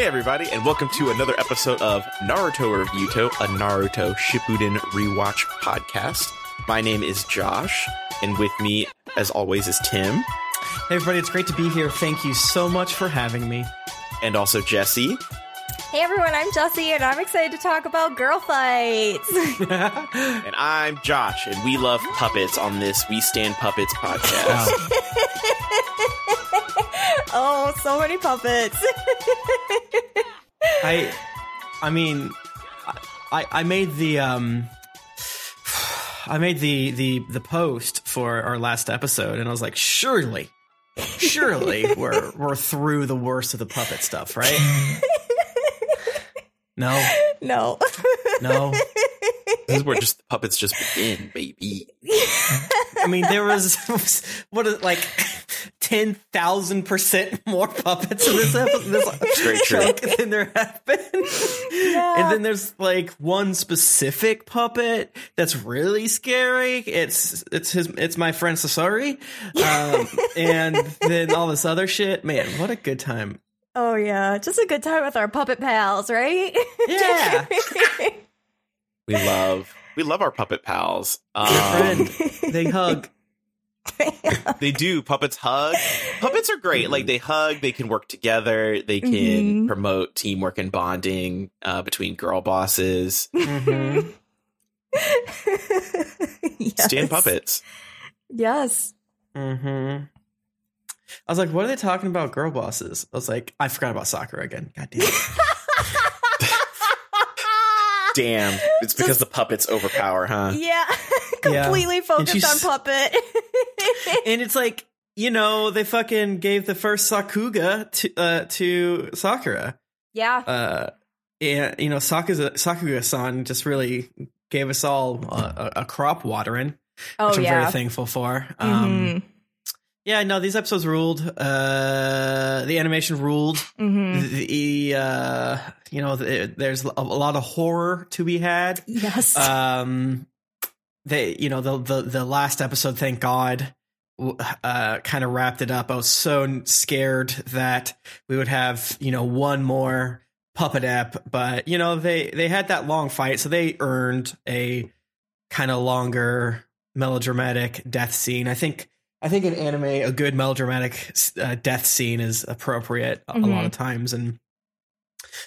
Hey everybody, and welcome to another episode of Naruto Reviewto, a Naruto Shippuden rewatch podcast. My name is Josh, and with me, as always, is Tim, Hey everybody, it's great to be here. Thank you so much for having me. and also Jessy. Hey everyone, I'm Jessy, and I'm excited to talk about girl fights. And I'm Josh, and we love puppets on this We Stand Puppets podcast. Oh, so many puppets. I, I mean, I, I made the um, I made the the the post for our last episode, and I was like, surely, surely we're we're through the worst of the puppet stuff, right? No, no. no. this is where just the puppets just begin, baby. I mean, there was what is like ten thousand percent more puppets in this episode, this Very true. chunk than there have been. And then there's like one specific puppet that's really scary. It's it's his it's my friend Sasori, um, and then all this other shit. Man, what a good time! Oh yeah, just a good time with our puppet pals, right? Yeah, We love we love our puppet pals. Um, friend. They hug. they do. Puppets hug. Puppets are great. Like they hug. They can work together. They can Mhm. promote teamwork and bonding uh, between girl bosses. Mhm. yes. Stand puppets. Yes. Mm-hmm. I was like, what are they talking about girl bosses? I was like, I forgot about soccer again. God damn it. Damn, it's because the puppets overpower, huh? Yeah. Completely focused on puppet. and it's like, you know, they fucking gave the first Sakuga to uh to Sakura. yeah. Uh and you know, Sakuga Sakuga-san just really gave us all a, a crop watering, Oh which I'm yeah. very thankful for. Um Mhm. Yeah, no, these episodes ruled. Uh the animation ruled. Mhm. The uh you know, the, there's a, a lot of horror to be had. Yes. um they you know the the, the last episode thank god uh kind of wrapped it up i was so scared that we would have you know one more puppet app but you know they they had that long fight so they earned a kind of longer melodramatic death scene i think i think in anime a good melodramatic uh, death scene is appropriate a- a lot Mhm. of times and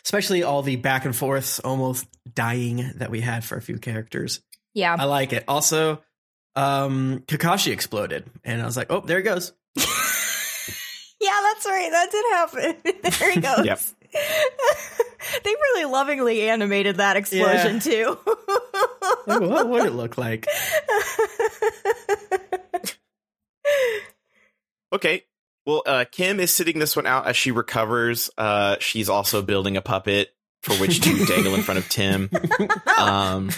especially all the back and forths almost dying that we had for a few characters yeah. I like it. Also, um, Kakashi exploded, and I was like, "Oh, there he goes." Yeah, that's right. That did happen. there he goes. Yep. they really lovingly animated that explosion Yeah. too. What, what would it look like? Okay. Well, uh, Kym is sitting this one out as she recovers. Uh, she's also building a puppet for which to dangle in front of Tim. Um,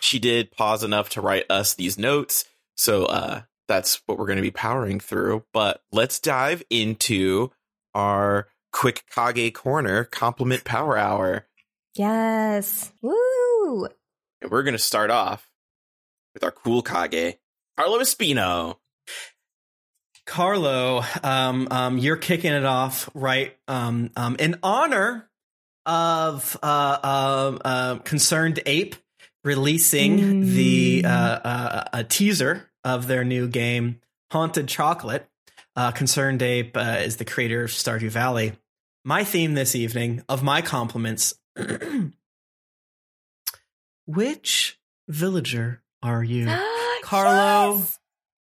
she did pause enough to write us these notes, so uh, that's what we're going to be powering through. But let's dive into our quick Kage corner compliment power hour, yes. Woo. and we're going to start off with our cool Kage, Carlo Espino. Carlo, um, um, you're kicking it off right um, um, in honor of uh, uh, uh, Concerned Ape releasing Mm. the uh, uh, a teaser of their new game, Haunted Chocolate. Uh, Concerned Ape uh, is the creator of Stardew Valley. My theme this evening of my compliments. Which villager are you? Carlo. Yes.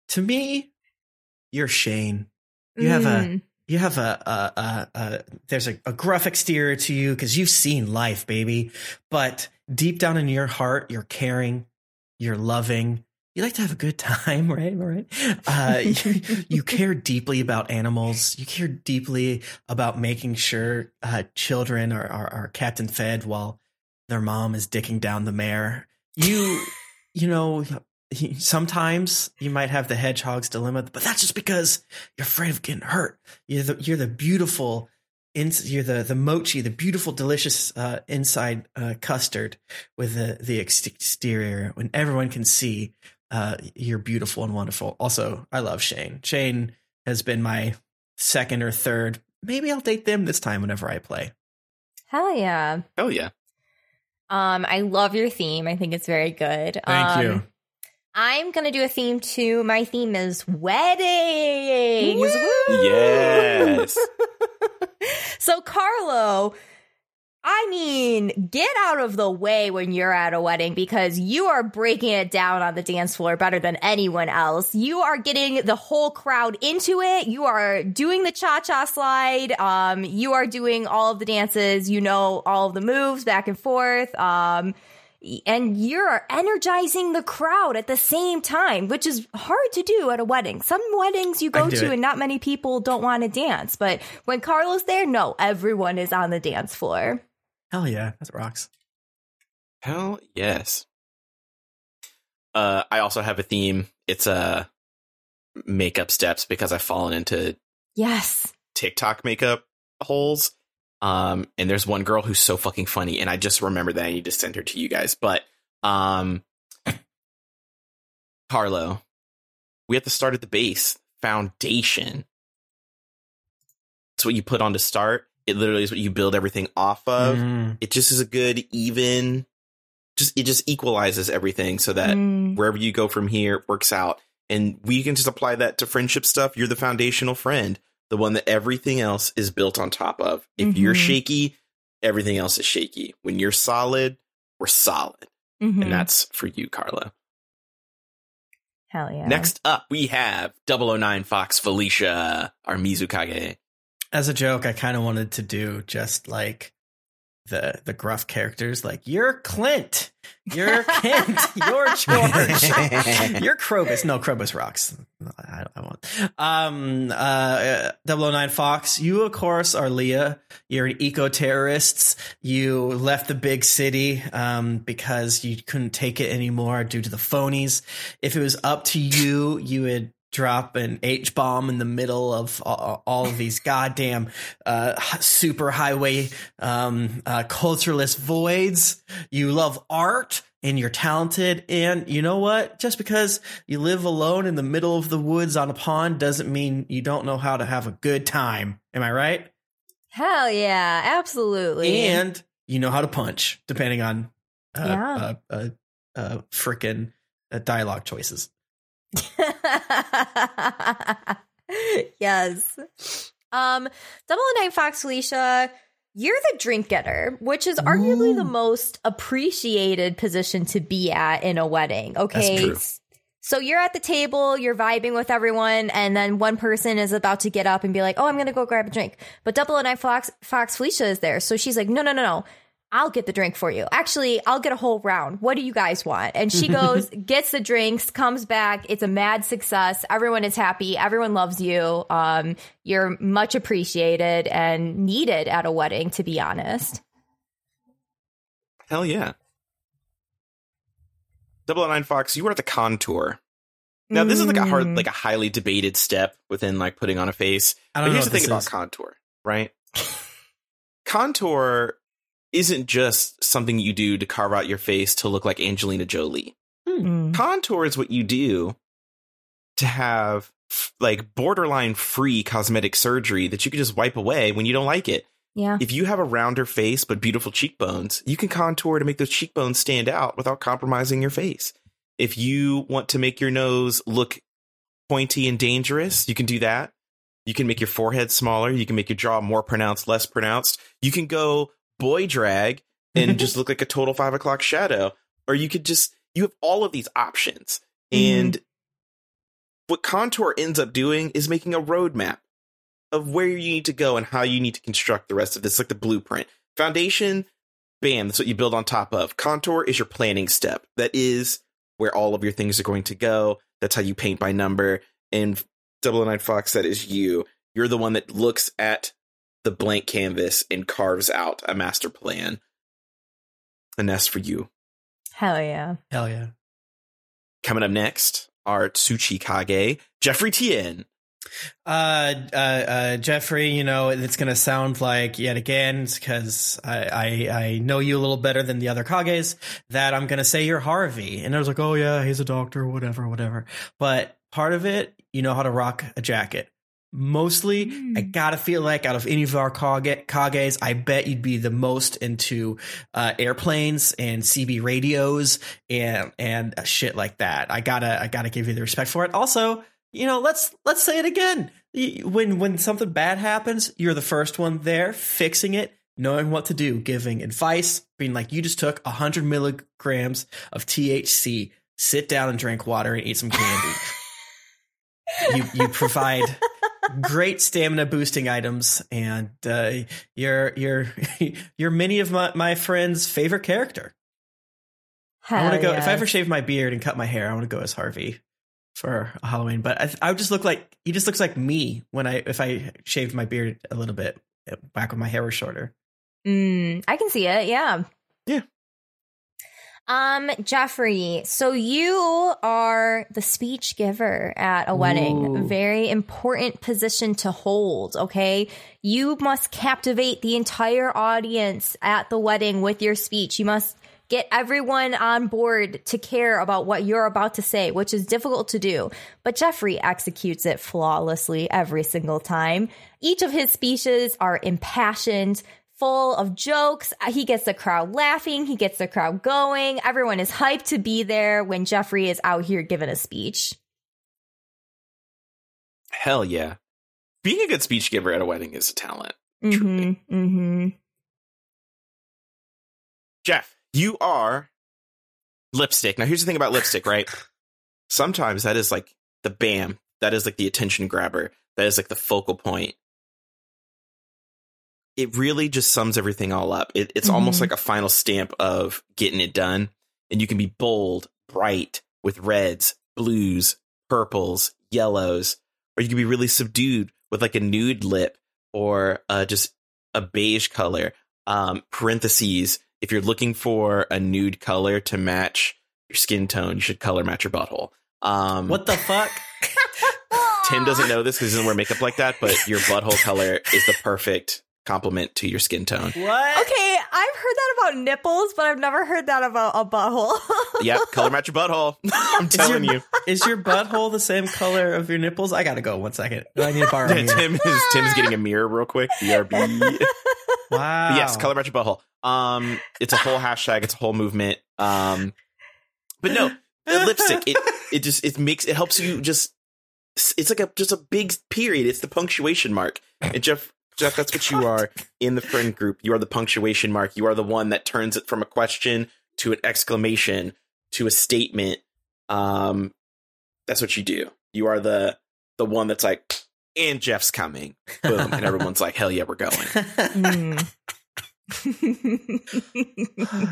to me, you're Shane. You have a Mm. you have a, a, a, a there's a, a gruff exterior to you because you've seen life, baby. But deep down in your heart, you're caring, you're loving. You like to have a good time, right? Right? Uh, you, you care deeply about animals. You care deeply about making sure uh, children are, are are kept and fed while their mom is dicking down the mare. You, you know, he- sometimes you might have the hedgehog's dilemma, but that's just because you're afraid of getting hurt. You're the you're the beautiful, you're the the mochi, the beautiful, delicious uh, inside uh, custard with the the exterior when everyone can see uh, you're beautiful and wonderful. Also, I love Shane. Shane has been my second or third. Maybe I'll date them this time whenever I play. Hell yeah. Hell yeah. Um, I love your theme. I think it's very good. Thank um, you. I'm gonna do a theme too. My theme is weddings. Woo! Yes. so Carlo, I mean, get out of the way when you're at a wedding because you are breaking it down on the dance floor better than anyone else. You are getting the whole crowd into it. You are doing the cha-cha slide. Um, you are doing all of the dances. You know all of the moves back and forth. Um, and you're energizing the crowd at the same time, which is hard to do at a wedding. Some weddings you go to it. and not many people don't want to dance, but when Carlos there, no, everyone is on the dance floor. Hell yeah, that rocks. Hell yes. Uh, I also have a theme. It's uh, makeup steps because I've fallen into Yes. TikTok makeup holes. Um, and there's one girl who's so fucking funny, and I just remember that I need to send her to you guys. But um, Carlo, we have to start at the base foundation. It's what you put on to start. It literally is what you build everything off of. Mm. It just is a good even. Just it just equalizes everything so that Mm. wherever you go from here works out. And we can just apply that to friendship stuff. You're the foundational friend, the one that everything else is built on top of. If you're Mhm. shaky, everything else is shaky. When you're solid, we're solid. Mhm. And that's for you, Carla. Hell yeah. Next up, we have 009 Fox Felicia, our Mizukage. As a joke, I kind of wanted to do just like the the gruff characters, like you're Clint, you're Kent, you're George, you're Krobus. No, Krobus rocks. I, I won't. Um, uh, 009 Fox, you of course are Leah. You're an eco terrorist. You left the big city um, because you couldn't take it anymore due to the phonies. If it was up to you, you would drop an H bomb in the middle of all, all of these goddamn uh, super highway um, uh, cultureless voids. You love art and you're talented. And you know what? Just because you live alone in the middle of the woods on a pond doesn't mean you don't know how to have a good time. Am I right? Hell yeah. Absolutely. And you know how to punch, depending on uh, Yeah. uh, uh, uh, frickin' uh, dialogue choices. yes. Um, Double Nine Fox Felicia, you're the drink getter, which is arguably Ooh. the most appreciated position to be at in a wedding. Okay. So you're at the table, you're vibing with everyone, and then one person is about to get up and be like, "Oh, I'm gonna go grab a drink." But Double Nine Fox Fox Felicia is there, so she's like, "No, no, no, no." I'll get the drink for you. Actually, I'll get a whole round. What do you guys want? And she goes, gets the drinks, comes back. It's a mad success. Everyone is happy. Everyone loves you. Um, you're much appreciated and needed at a wedding, to be honest. Hell yeah. 009 Fox, you were at the contour. Now, this is like a hard, Mm. like a highly debated step within like putting on a face. I But don't know here's what the thing this about is. contour, right? contour isn't just something you do to carve out your face to look like Angelina Jolie. Mm. Contour is what you do to have like borderline free cosmetic surgery that you can just wipe away when you don't like it. Yeah. If you have a rounder face but beautiful cheekbones, you can contour to make those cheekbones stand out without compromising your face. If you want to make your nose look pointy and dangerous, you can do that. You can make your forehead smaller. You can make your jaw more pronounced, less pronounced. You can go boy drag and just look like a total five o'clock shadow. Or you could just, you have all of these options. Mm-hmm. And what contour ends up doing is making a roadmap of where you need to go and how you need to construct the rest of this, like the blueprint. Foundation, bam, that's what you build on top of. Contour is your planning step. That is where all of your things are going to go. That's how you paint by number. And Double Nine Fox, that is you. You're the one that looks at the blank canvas and carves out a master plan. And that's for you. Hell yeah. Hell yeah. Coming up next are Tsuchi Kage, Jeffrey Tien. Uh, uh, uh, Jeffrey, you know, it's going to sound like yet again, because I, I, I know you a little better than the other Kages, that I'm going to say you're Harvey. And I was like, oh, yeah, he's a doctor, whatever, whatever. But part of it, you know how to rock a jacket. Mostly. Hmm. I gotta feel like out of any of our Kage, Kages, I bet you'd be the most into uh, airplanes and CB radios and and uh, shit like that. I gotta I gotta give you the respect for it. Also, you know, let's let's say it again. When when something bad happens, you're the first one there fixing it, knowing what to do, giving advice, being like, you just took hundred milligrams of THC. Sit down and drink water and eat some candy. you you provide great stamina boosting items and uh, you're you're you're many of my, my friends' favorite character. I want to go if I ever shave my beard and cut my hair. I want to go as Harvey for Halloween. But I, I would just look like he just looks like me when I if I shaved my beard a little bit back when my hair was shorter. Mm, I can see it. Yeah. Yeah. Um, Jeffrey, so you are the speech giver at a wedding. Ooh. Very important position to hold, okay? You must captivate the entire audience at the wedding with your speech. You must get everyone on board to care about what you're about to say, which is difficult to do. But Jeffrey executes it flawlessly every single time. Each of his speeches are impassioned, full of jokes. He gets the crowd laughing, he gets the crowd going. Everyone is hyped to be there when Jeffrey is out here giving a speech. Hell yeah. Being a good speech giver at a wedding is a talent. hmm hmm Jeff, you are lipstick. Now, here's the thing about lipstick, right? Sometimes that is like the bam. That is like the attention grabber. That is like the focal point. It really just sums everything all up. It, it's almost Mhm. like a final stamp of getting it done. And you can be bold, bright with reds, blues, purples, yellows, or you can be really subdued with like a nude lip or uh, just a beige color. Um, parentheses, if you're looking for a nude color to match your skin tone, you should color match your butthole. Um, What the fuck? Tim doesn't know this because he doesn't wear makeup like that, but your butthole color is the perfect complement to your skin tone. What? Okay, I've heard that about nipples, but I've never heard that about a butthole. Yep, color match your butthole. I'm telling your, you. Is your butthole the same color of your nipples? I gotta go one second. I need to borrow a mirror. Tim is Tim's getting a mirror real quick. BRB. Wow. But yes, color match your butthole. Um, it's a whole hashtag. It's a whole movement. Um, but no, the lipstick. It it just it makes it helps you just. It's like a just a big period. It's the punctuation mark. And Jeff, Jeff, that's what you are in the friend group. You are the punctuation mark. You are the one that turns it from a question to an exclamation to a statement. Um, that's what you do. You are the the one that's like, and Jeff's coming. Boom, and everyone's like, hell yeah, we're going. Mm.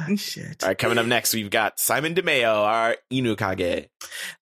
Oh, shit. All right, coming up next, we've got Simon DeMeo, our Inukage.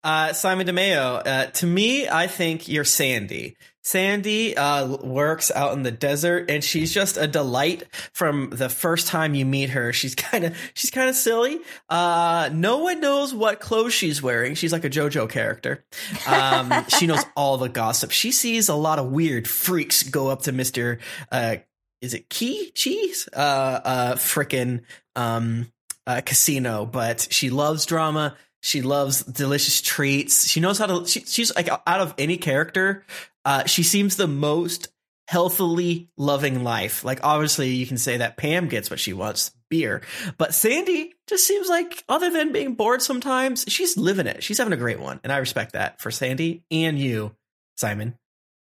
Uh, Simon DeMeo, uh, to me, I think you're Sandy. Sandy uh, works out in the desert, and she's just a delight from the first time you meet her. She's kind of she's kind of silly. Uh, no one knows what clothes she's wearing. She's like a JoJo character. Um, she knows all the gossip. She sees a lot of weird freaks go up to Mister. Uh, is it Key Cheese? Uh, uh, frickin' um, uh, casino, but she loves drama. She loves delicious treats. She knows how to. She, she's like out of any character, uh, she seems the most healthily loving life. Like obviously, you can say that Pam gets what she wants, beer, but Sandy just seems like, other than being bored sometimes, she's living it. She's having a great one, and I respect that for Sandy and you, Simon.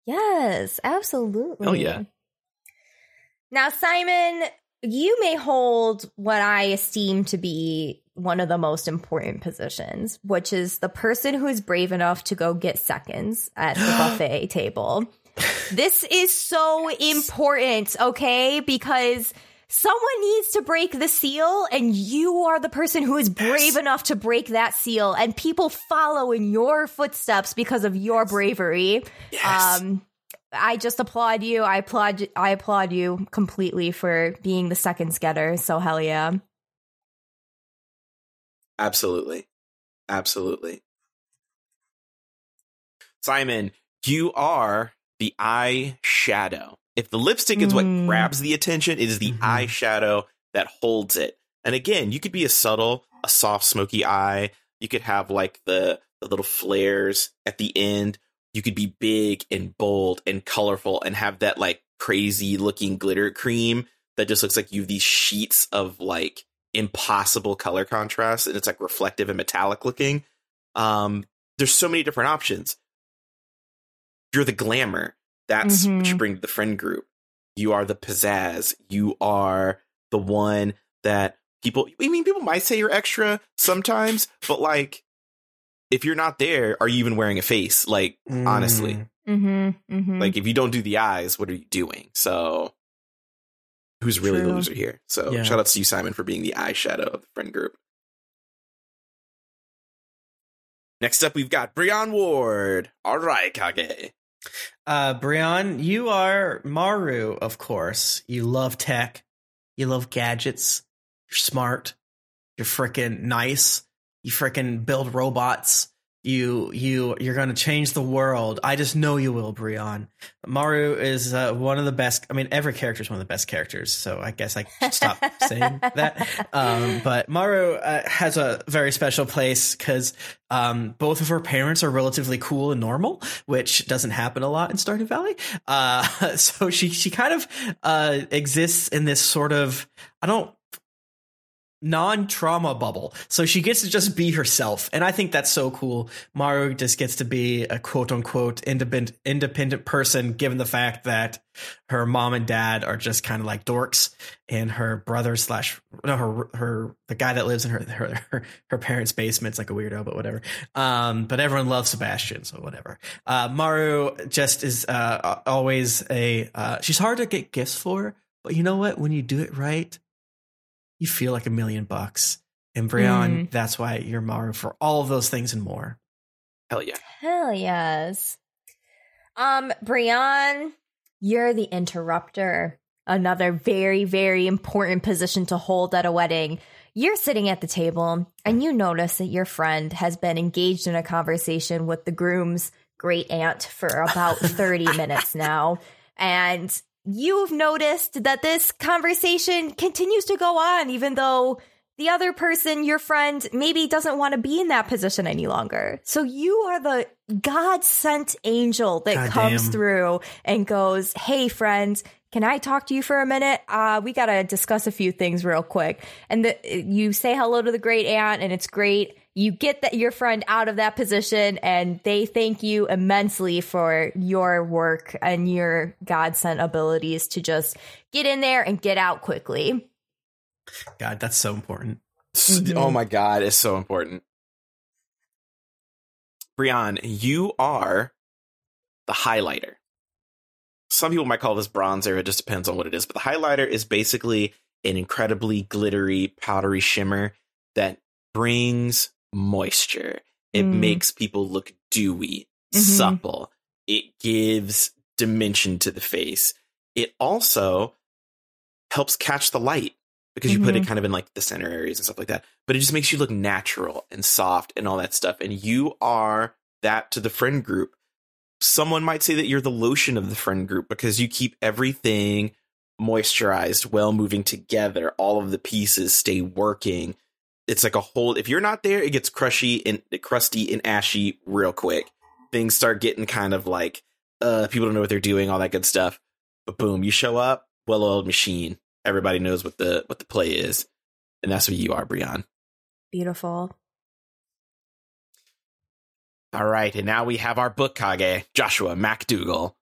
yes, absolutely. Oh, yeah. Now, Simon, you may hold what I esteem to be one of the most important positions, which is the person who is brave enough to go get seconds at the buffet table. This is so important, okay? Because someone needs to break the seal, and you are the person who is brave enough to break that seal, and people follow in your footsteps because of your bravery. Yes. Um, I just applaud you. I applaud. I applaud you completely for being the second getter. So hell yeah. Absolutely. Absolutely. Simon, you are the eye shadow. If the lipstick is what Mm. grabs the attention, it is the Mhm. eye shadow that holds it. And again, you could be a subtle, a soft, smoky eye. You could have like the, the little flares at the end, you could be big and bold and colorful and have that like crazy looking glitter cream that just looks like you have these sheets of like impossible color contrast and it's like reflective and metallic looking. Um, there's so many different options. You're the glamour. That's what you Mhm. bring to the friend group. You are the pizzazz. You are the one that people, I mean, people might say you're extra sometimes, but like, if you're not there, are you even wearing a face? Like, honestly, Mm. Mm-hmm. Mm-hmm. like if you don't do the eyes, what are you doing? So, who's really the loser here? So, Yeah. shout out to you, Simon, for being the eyeshadow of the friend group. Next up, we've got Breon Ward. All right, Kage. Uh, Brian, you are Maru, of course. You love tech. You love gadgets. You're smart. You're freaking nice. You freaking build robots. You you you're gonna change the world. I just know you will, Brian. Maru is uh, one of the best. I mean, every character is one of the best characters. So I guess I should stop saying that. Um, but Maru uh, has a very special place because um, both of her parents are relatively cool and normal, which doesn't happen a lot in Stardew Valley. Uh, so she she kind of uh, exists in this sort of I don't non-trauma bubble. So she gets to just be herself. And i think that's so cool. Maru just gets to be a quote-unquote independent independent person given the fact that her mom and dad are just kind of like dorks. And her brother slash no her her the guy that lives in her her her, her parents basement's like a weirdo but whatever. Um but everyone loves sebastian so whatever. Uh maru just is uh always a uh she's hard to get gifts for but you know what? When you do it right you feel like a million bucks. And Brian, Mm. that's why you're Maru for all of those things and more. Hell yeah. Hell yes. Um, Brian, you're the interrupter. Another very, very important position to hold at a wedding. You're sitting at the table and you notice that your friend has been engaged in a conversation with the groom's great aunt for about 30 minutes now. And you've noticed that this conversation continues to go on, even though the other person, your friend, maybe doesn't want to be in that position any longer. So you are the God sent angel that God comes damn. through and goes, Hey, friend, can I talk to you for a minute? Uh, we got to discuss a few things real quick. And the, you say hello to the great aunt, and it's great. You get that your friend out of that position, and they thank you immensely for your work and your God sent abilities to just get in there and get out quickly. God, that's so important. S- Mhm. Oh my god, it's so important. Brian, you are the highlighter. Some people might call this bronzer, it just depends on what it is. But the highlighter is basically an incredibly glittery, powdery shimmer that brings moisture. It Mm. makes people look dewy, Mhm. supple. It gives dimension to the face. It also helps catch the light because you put it kind of in like the center areas and stuff like that. But it just makes you look natural and soft and all that stuff. And you are that to the friend group. Someone might say that you're the lotion of the friend group because you keep everything moisturized, well moving together. All of the pieces stay working. It's like a whole. If you're not there, it gets crushy and crusty and ashy real quick. Things start getting kind of like uh people don't know what they're doing, all that good stuff. But boom, you show up, well oiled machine. Everybody knows what the what the play is, and that's what you are, Brian. Beautiful. All right, and now we have our book Kage, Joshua MacDougall.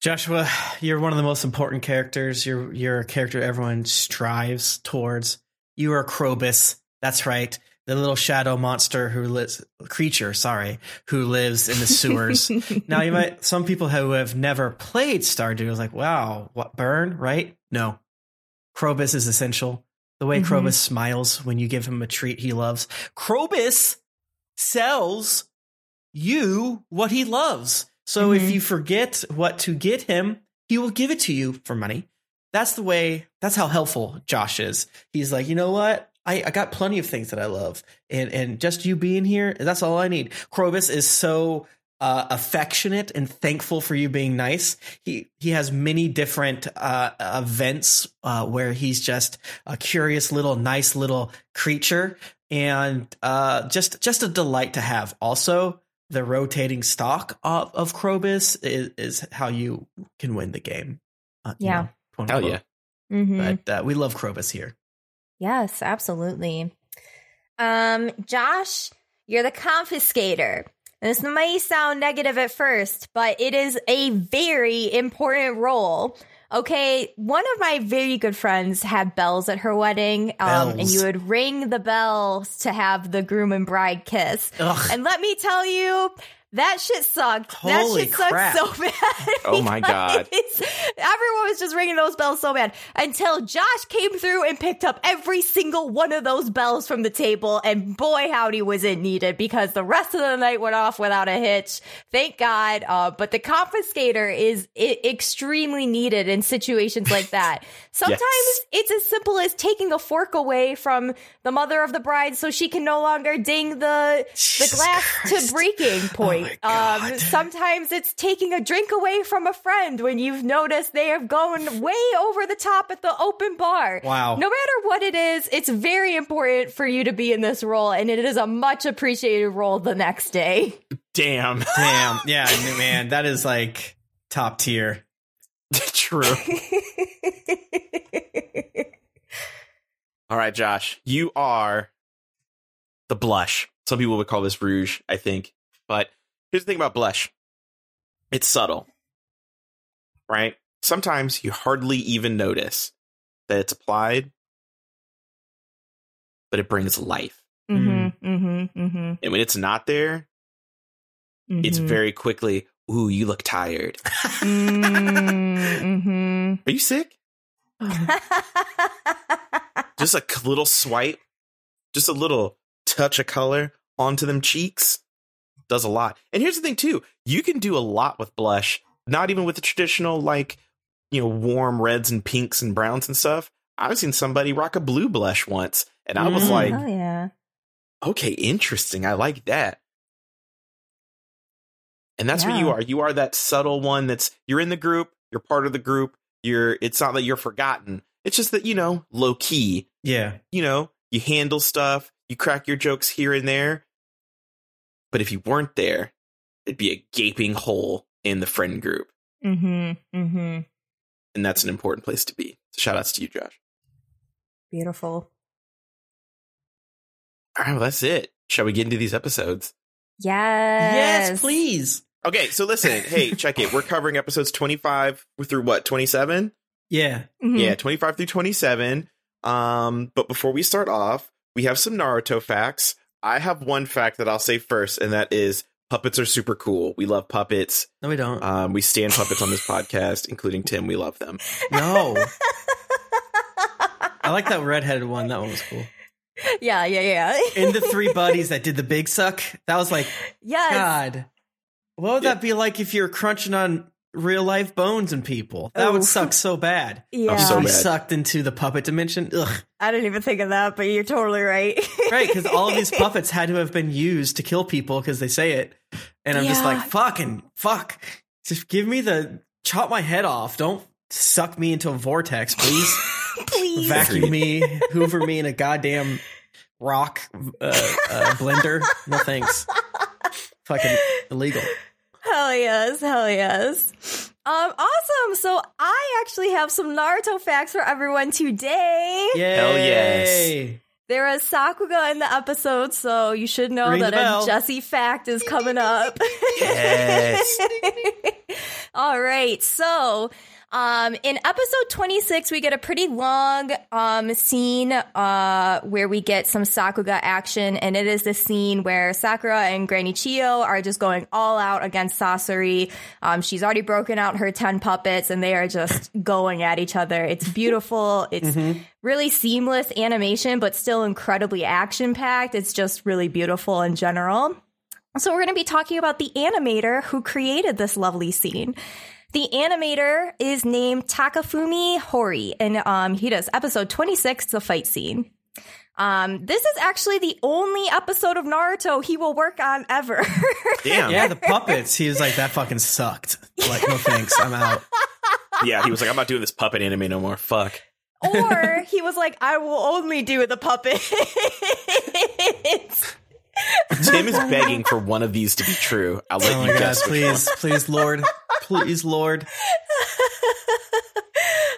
Joshua, you're one of the most important characters. You're you're a character everyone strives towards. You are Krobus. That's right. The little shadow monster who lives creature, sorry, who lives in the sewers. now you might some people who have never played Stardew is like, wow, what burn, right? No. Krobus is essential. The way Mhm. Krobus smiles when you give him a treat he loves. Krobus sells you what he loves. So if Mhm. you forget what to get him, he will give it to you for money. That's the way, that's how helpful Josh is. He's like, you know what? I, I got plenty of things that I love. And and just you being here, that's all I need. Krobus is so uh, affectionate and thankful for you being nice. He he has many different uh, events uh, where he's just a curious little nice little creature and uh, just just a delight to have. Also, the rotating stock of, of Krobus is, is how you can win the game. Uh, you Yeah. know, Hell yeah. Mhm. But uh, we love Krobus here. Yes, absolutely. Um, Josh, you're the confiscator. And this may sound negative at first, but it is a very important role. Okay, one of my very good friends had bells at her wedding, um, and you would ring the bells to have the groom and bride kiss. Ugh. And let me tell you, that shit sucked. Holy that shit sucked crap. so bad. Oh my God. Everyone was just ringing those bells so bad until Josh came through and picked up every single one of those bells from the table. And boy, howdy, was it needed because the rest of the night went off without a hitch. Thank God. Uh, but the confiscator is I- extremely needed in situations like that. Sometimes Yes. it's as simple as taking a fork away from the mother of the bride so she can no longer ding the the glass Christ. to breaking point. Oh um, sometimes it's taking a drink away from a friend when you've noticed they have gone way over the top at the open bar. Wow. No matter what it is, it's very important for you to be in this role, and it is a much appreciated role the next day. Damn. Damn. Yeah, man, that is like top tier. True. All right, Josh, you are the blush. Some people would call this rouge, I think. But here's the thing about blush it's subtle, right? Sometimes you hardly even notice that it's applied, but it brings life. mm-hmm, mm-hmm, mm-hmm, And when it's not there, it's mm-hmm. very quickly, ooh, you look tired. mm-hmm. Are you sick? Just a little swipe, just a little touch of color onto them cheeks does a lot. And here's the thing too, you can do a lot with blush, not even with the traditional like, you know, warm reds and pinks and browns and stuff. I've seen somebody rock a blue blush once and I was Mm. like, oh yeah. okay, interesting. I like that. And that's what you are. You are that subtle one that's you're in the group, you're part of the group. You're it's not that you're forgotten. It's just that, you know, low key, Yeah. you know, you handle stuff, you crack your jokes here and there. But if you weren't there, it'd be a gaping hole in the friend group. Mm-hmm. Mm-hmm. And that's an important place to be. So shout outs to you, Josh. Beautiful. All right, well, that's it. Shall we get into these episodes? Yes. Yes, please. Okay, so listen, hey, check it. We're covering episodes 25 through what, 27? Yeah. Mhm. Yeah, 25 through 27. Um, but before we start off, we have some Naruto facts. I have one fact that I'll say first, and that is puppets are super cool. We love puppets. No, we don't. Um, we stand puppets on this podcast, including Tim. We love them. no. I like that redheaded one. That one was cool. Yeah, yeah, yeah. in the three buddies that did the big suck. That was like, yes. God. What would Yeah. that be like if you're crunching on real life bones and people? That would suck so bad. Yeah. so bad. sucked into the puppet dimension. Ugh. I didn't even think of that, but you're totally right. Right, because all of these puppets had to have been used to kill people because they say it. And I'm just like, fucking fuck. Just give me the chop my head off. Don't suck me into a vortex, please. Please. Vacuum me, hoover me in a goddamn rock uh, uh, blender. No thanks. Fucking illegal. Hell yes, hell yes. Um, awesome. So I actually have some Naruto facts for everyone today. Yay. Hell yes. There is Sakuga in the episode, so you should know Ring that a Jessy fact is coming up. Yes. All right. So, um, in episode 26, we get a pretty long um, scene uh, where we get some Sakuga action, and it is the scene where Sakura and Granny Chiyo are just going all out against Sasori. Um, she's already broken out her 10 puppets, and they are just going at each other. It's beautiful. It's really seamless animation, but still incredibly action packed. It's just really beautiful in general. So, we're going to be talking about the animator who created this lovely scene. The animator is named Takafumi Hori, and um, he does episode 26, the fight scene. Um, this is actually the only episode of Naruto he will work on ever. Damn. Yeah, the puppets. He was like, that fucking sucked. Like, no thanks. I'm out. Yeah, he was like, I'm not doing this puppet anime no more. Fuck. or he was like, I will only do the puppets. Tim is begging for one of these to be true. I'll let Oh you my god, guess. which please, one. please, Lord. Please, Lord.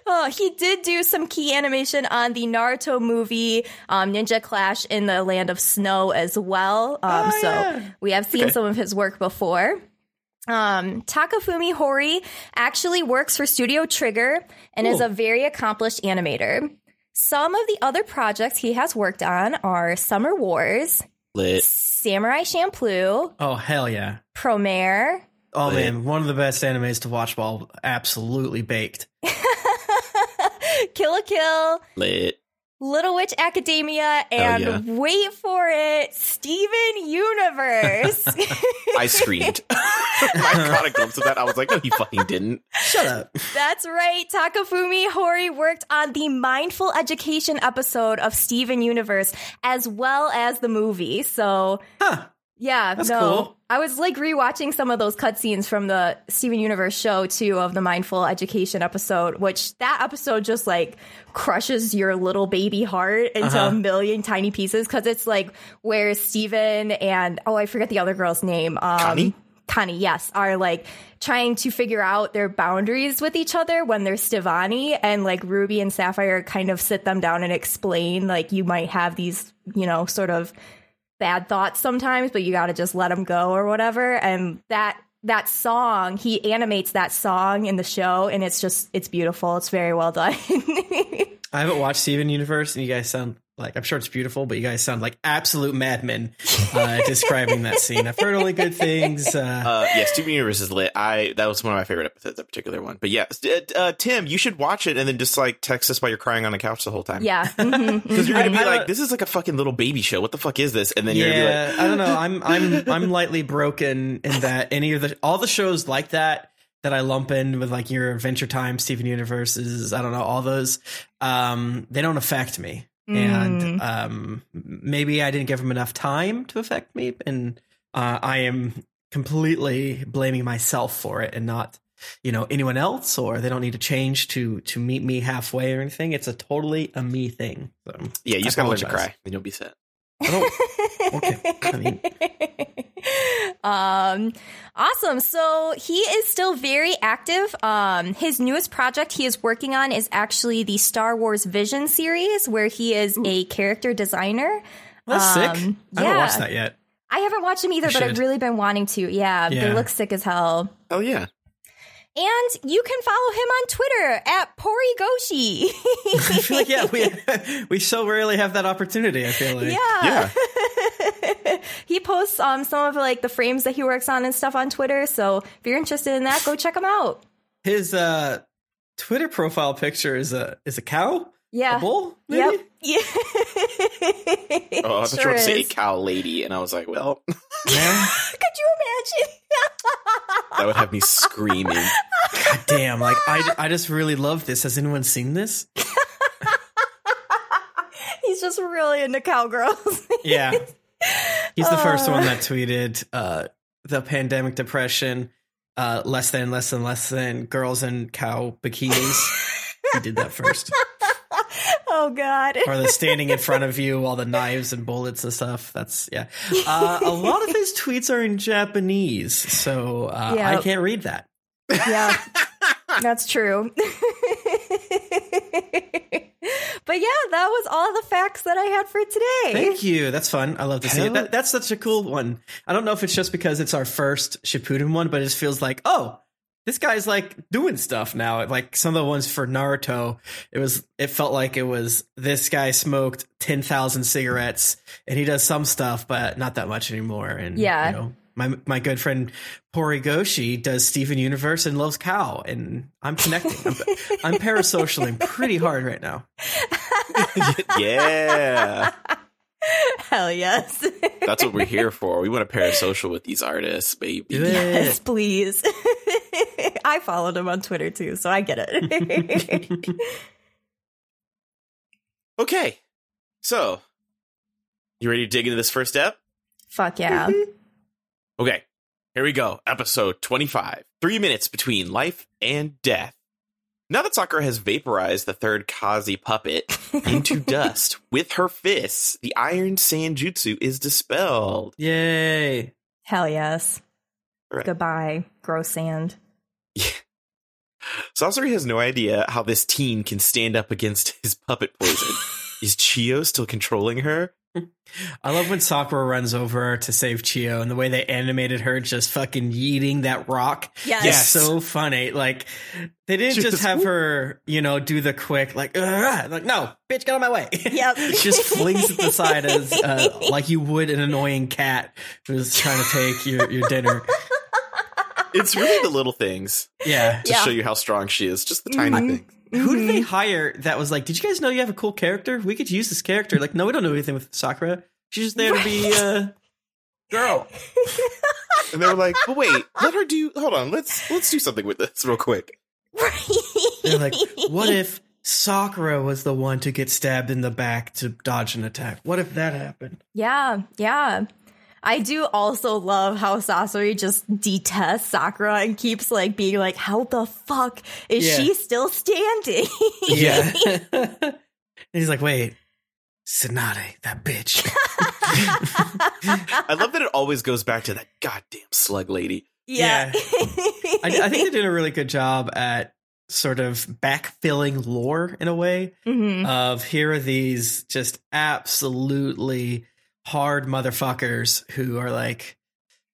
Oh, he did do some key animation on the Naruto movie um, Ninja Clash in the Land of Snow as well. Um, Oh, so yeah. we have seen Okay. some of his work before. Um, Takafumi Hori actually works for Studio Trigger and is a very accomplished animator. Some of the other projects he has worked on are Summer Wars, Lit. Samurai Champloo, Oh hell yeah. Promare, Oh Lit. man, one of the best animes to watch while absolutely baked. Kill la Kill, Lit. Little Witch Academia, and yeah. wait for it, Steven Universe. I screamed. I caught a glimpse of that. I was like, oh, no, he fucking didn't. Shut up. That's right. Takafumi Hori worked on the mindful education episode of Steven Universe as well as the movie. So, Huh. Yeah, That's no. cool. I was like rewatching some of those cutscenes from the Steven Universe show too of the mindful education episode, which that episode just like crushes your little baby heart into Uh-huh. a million tiny pieces because it's like where Steven and oh, I forget the other girl's name. Um, Connie? Connie, yes, are like trying to figure out their boundaries with each other when they're Stevonnie and like Ruby and Sapphire kind of sit them down and explain like you might have these, you know, sort of bad thoughts sometimes, but you got to just let them go or whatever. And that that song, he animates that song in the show, and it's just it's beautiful. It's very well done. I haven't watched Steven Universe, and you guys sound like I'm sure it's beautiful, but you guys sound like absolute madmen uh, describing that scene. I've heard only good things. Uh, Uh, yeah, Steven Universe is lit. I that was one of my favorite episodes, that particular one. But yeah, uh, uh, Tim, you should watch it and then just like text us while you're crying on the couch the whole time. yeah, because you're gonna be I- I like, this is like a fucking little baby show. What the fuck is this? And then you're gonna be yeah, like, I don't know. I'm I'm I'm lightly broken in that any of the all the shows like that that I lump in with like your Adventure Time, Steven Universes, I don't know, all those, um, they don't affect me. And um, maybe I didn't give them enough time to affect me, and uh, I am completely blaming myself for it, and not you know anyone else, or they don't need to change to to meet me halfway or anything. It's a totally a me thing. So yeah, you I just gotta learn to cry, then you'll be set. okay. I mean- um, awesome. So he is still very active. Um, his newest project he is working on is actually the Star Wars Vision series, where he is a character designer. That's sick. Um, I haven't watched that yet. I haven't watched them either, You but I've really been wanting to. Yeah, they Yeah. look sick as hell. Oh yeah, And you can follow him on Twitter at Porigoshi. I feel like yeah, we we so rarely have that opportunity. I feel like yeah. yeah. he posts um some of like the frames that he works on and stuff on Twitter. So if you're interested in that, go check him out. his uh, Twitter profile picture is a is a cow, Yeah. a bull. Maybe? Yep. Yeah. Oh, I thought you Sure were to say is. cow lady, and I was like, well, Yeah. Could you imagine? that would have me screaming. God damn! Like I, I just really love this. Has anyone seen this? He's just really into cowgirls. Yeah. He's the first Uh. one that tweeted uh, the pandemic depression. Uh, less than, less than, less than girls in cow bikinis. he did that first. Oh God. or the standing in front of you, all the knives and bullets and stuff. That's yeah. Uh, a lot of his tweets are in Japanese, so uh, I can't read that. Yeah. That's true. but yeah, that was all the facts that I had for today. Thank you. That's fun. I love to see it. That, that's such a cool one. I don't know if it's just because it's our first Shippuden one, but it just feels like oh. This guy's like doing stuff now. Like some of the ones for Naruto, it was it felt like it was this guy smoked ten thousand cigarettes and he does some stuff, but not that much anymore. And Yeah. you know, my my good friend Porigoshi does Steven Universe and loves cow, and I'm connecting. I'm, I'm parasocialing pretty hard right now. yeah, Hell yes. that's what we're here for. We want to parasocial with these artists, baby. Yes, please. I followed him on Twitter too, so I get it. Okay, so you ready to dig into this first step? Fuck yeah. Okay, here we go. Episode 25. Three minutes between life and death. Now that Sakura has vaporized the third Kazi puppet, into dust. With her fists, the iron sand jutsu is dispelled. Yay. Hell yes. Right. Goodbye, gross sand. Sasori has no idea how this teen can stand up against his puppet poison. is Chiyo still controlling her? I love when Sakura runs over to save Chiyo and the way they animated her just fucking yeeting that rock. Yes. It's so funny. Like they didn't just Just- have her, you know, do the quick like, "Ugh," like no, bitch, get out of my way. Yep. She just flings it aside as uh, like you would an annoying cat who's trying to take your, your dinner. It's really the little things Yeah. to Yeah. show you how strong she is. Just the tiny Mhm. things. Who did they hire that was like, did you guys know you have a cool character? We could use this character. Like, no, we don't know anything with Sakura. She's just there to be uh girl. And they were like, "But wait, let her do. Hold on, let's let's do something with this real quick." Right. They're like, what if Sakura was the one to get stabbed in the back to dodge an attack? What if that happened? Yeah, yeah. I do also love how Sasori just detests Sakura and keeps like being like, "How the fuck is Yeah. she still standing?" Yeah. and he's like, wait, Tsunade, that bitch. I love that it always goes back to that goddamn slug lady. yeah. I, I think they did a really good job at sort of backfilling lore in a way Mhm. of here are these just absolutely hard motherfuckers who are like,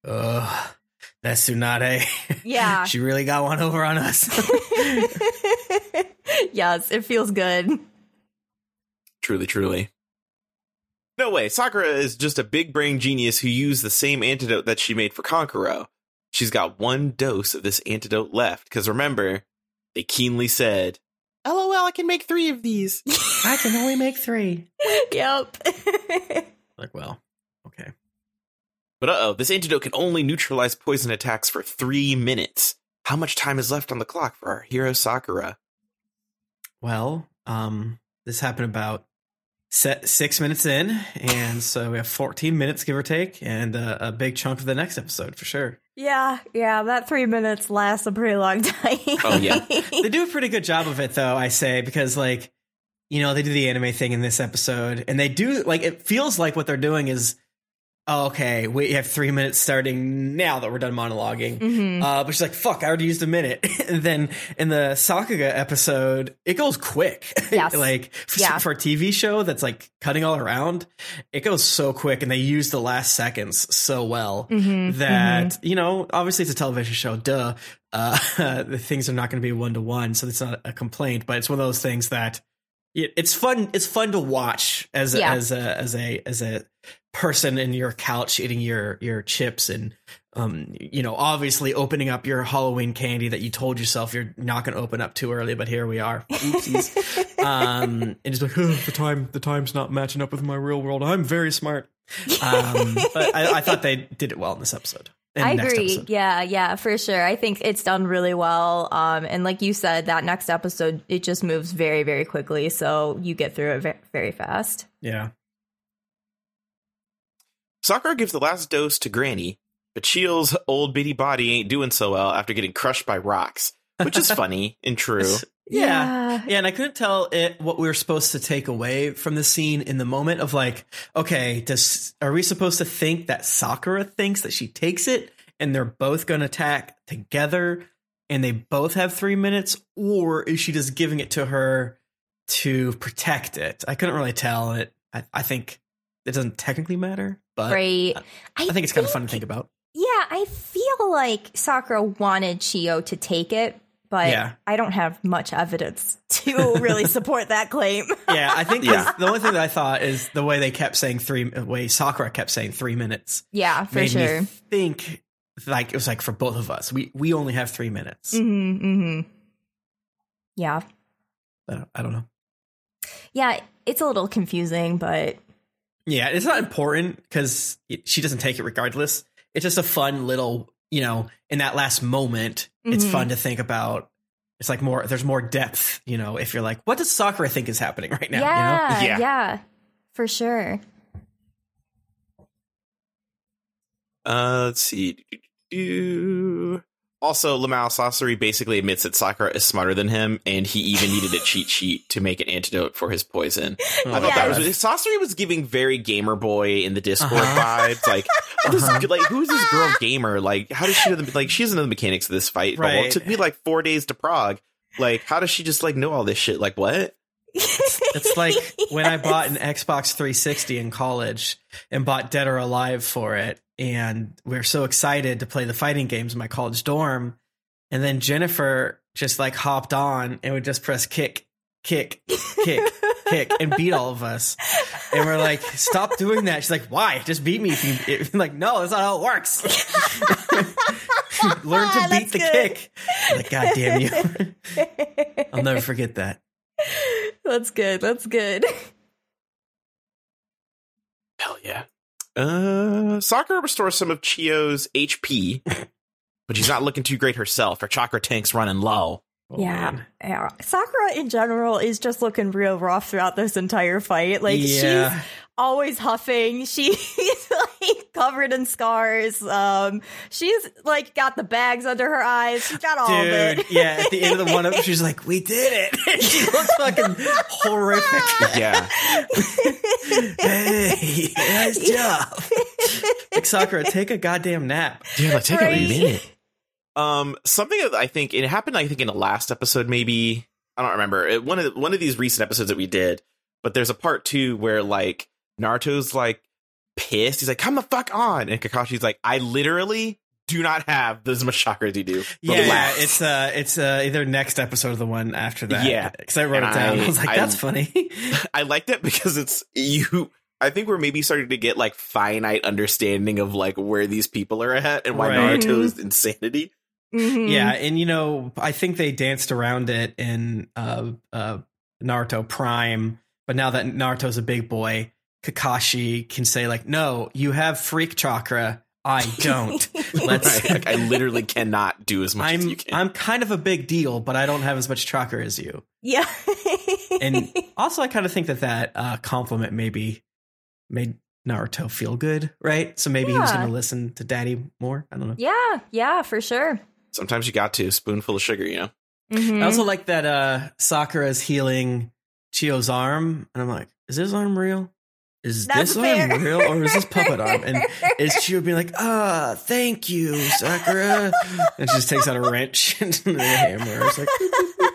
ugh, that's Tsunade. Yeah. she really got one over on us. yes, it feels good. Truly, truly. No way. Sakura is just a big brain genius who used the same antidote that she made for Kankuro. She's got one dose of this antidote left. Because remember, they keenly said, LOL, I can make three of these. I can only make three. yep. Like, well, okay. But uh oh, this antidote can only neutralize poison attacks for three minutes. How much time is left on the clock for our hero Sakura? Well, um, this happened about set six minutes in, and so we have 14 minutes, give or take, and uh, a big chunk of the next episode for sure. yeah, yeah, that three minutes lasts a pretty long time. Oh, yeah. They do a pretty good job of it, though, I say, because, like, you know, they do the anime thing in this episode, and they do, like, it feels like what they're doing is, oh, okay, we have three minutes starting now that we're done monologuing. Mhm. Uh, but she's like, fuck, I already used a minute. and then in the Sakuga episode, it goes quick. Yes. like for, Yeah. for a TV show that's like cutting all around, it goes so quick and they use the last seconds so well Mhm, that, you know, obviously it's a television show, duh. Uh, the things are not going to be one to one. So it's not a complaint, but it's one of those things that it's fun. It's fun to watch as a, Yeah. as a, as a, as a person in your couch eating your, your chips and um, you know, obviously opening up your Halloween candy that you told yourself you're not going to open up too early, but here we are. Oopsies. um, and just like, oh, the time, the time's not matching up with my real world. I'm very smart. Um, but I, I thought they did it well in this episode. In I agree. episode. Yeah, yeah, for sure. I think it's done really well. Um, and like you said, that next episode it just moves very, very quickly, so you get through it very fast. Yeah. Sakura gives the last dose to Granny, but Chiyo's old bitty body ain't doing so well after getting crushed by rocks, which is funny and true. Yeah. Yeah, and I couldn't tell it what we were supposed to take away from the scene in the moment of like, okay, does are we supposed to think that Sakura thinks that she takes it and they're both gonna attack together and they both have three minutes, or is she just giving it to her to protect it? I couldn't really tell it. I, I think it doesn't technically matter, but Right. I think it's kind of fun to think about. Yeah, I feel like Sakura wanted Chiyo to take it, but Yeah. I don't have much evidence to really support that claim. Yeah, I think Yeah. the only thing that I thought is the way they kept saying three, the way Sakura kept saying three minutes. yeah, for sure. think like it was like for both of us. We we only have three minutes. hmm hmm Yeah. I, don't, I don't know. Yeah, it's a little confusing, but Yeah, it's not important because she doesn't take it regardless. It's just a fun little, you know, in that last moment, it's Mhm. fun to think about. It's like more. There's more depth, you know. If you're like, what does Sakura think is happening right now? You know? yeah, Yeah. yeah, for sure. Uh, let's see. Do- Also, Lamau Sasori basically admits that Sakura is smarter than him, and he even needed a cheat sheet to make an antidote for his poison. Oh I thought Yeah. that was Sasori was giving very gamer boy in the Discord Uh-huh. vibes. Like, what is- Uh-huh. like who's this girl gamer? Like, how does she know the like? She doesn't know the mechanics of this fight. But, well, Right. it took me like four days to Prague. Like, how does she just like know all this shit? Like, what? It's like when I bought an Xbox 360 in college and bought Dead or Alive for it. And we are so excited to play the fighting games in my college dorm. And then Jennifer just like hopped on and would just press kick, kick, kick, kick, and beat all of us. And we're like, stop doing that. She's like, why? Just beat me. If you, if, like, no, that's not how it works. Learn to ah, beat That's the good. kick. I'm like, God damn you. I'll never forget that. That's good. That's good. Hell yeah. Uh, Sakura restores some of Chiyo's HP, but she's not looking too great herself. Her chakra tank's running low. Oh, yeah. yeah. Sakura in general is just looking real rough throughout this entire fight. Like Yeah. she's always huffing. She's like covered in scars. Um, she's like got the bags under her eyes. She's got all of it. yeah, at the end of the one, of she's like, "We did it!" she looks fucking horrific. Yeah. hey, nice job. like Sakura, take a goddamn nap. Yeah, like take Right? a minute. Um, something that I think it happened. I think in the last episode, maybe I don't remember It- one of the, one of these recent episodes that we did. But there's a part two where like Naruto's like pissed. He's like, "Come the fuck on!" And Kakashi's like, "I literally do not have as much chakra as you do." Yeah, yeah, it's uh, it's uh, either next episode or the one after that. Yeah. because I wrote And it down. I, I- was like, I- "That's funny." I liked it because it's you. I think we're maybe starting to get like finite understanding of like where these people are at and why Right. Naruto's insanity. Mhm. Yeah, and you know, I think they danced around it in uh, uh, Naruto Prime, but now that Naruto's a big boy, Kakashi can say like, "No, you have freak chakra. I don't. Let's." Right? Like I literally cannot do as much as I'm you can. I'm kind of a big deal, but I don't have as much chakra as you. Yeah. And also, I kind of think that that uh, compliment maybe made Naruto feel good, right? So maybe he was going to listen to Daddy more. I don't know. yeah, yeah, for sure. Sometimes you got to spoonful of sugar, you know. Mhm. I also like that uh Sakura's healing Chiyo's arm, and I'm like, is his arm real? Is That's this arm real, or is this puppet arm? And is Chiyo be like, ah, thank you, Sakura, and she just takes out a wrench and the hammer. It's like,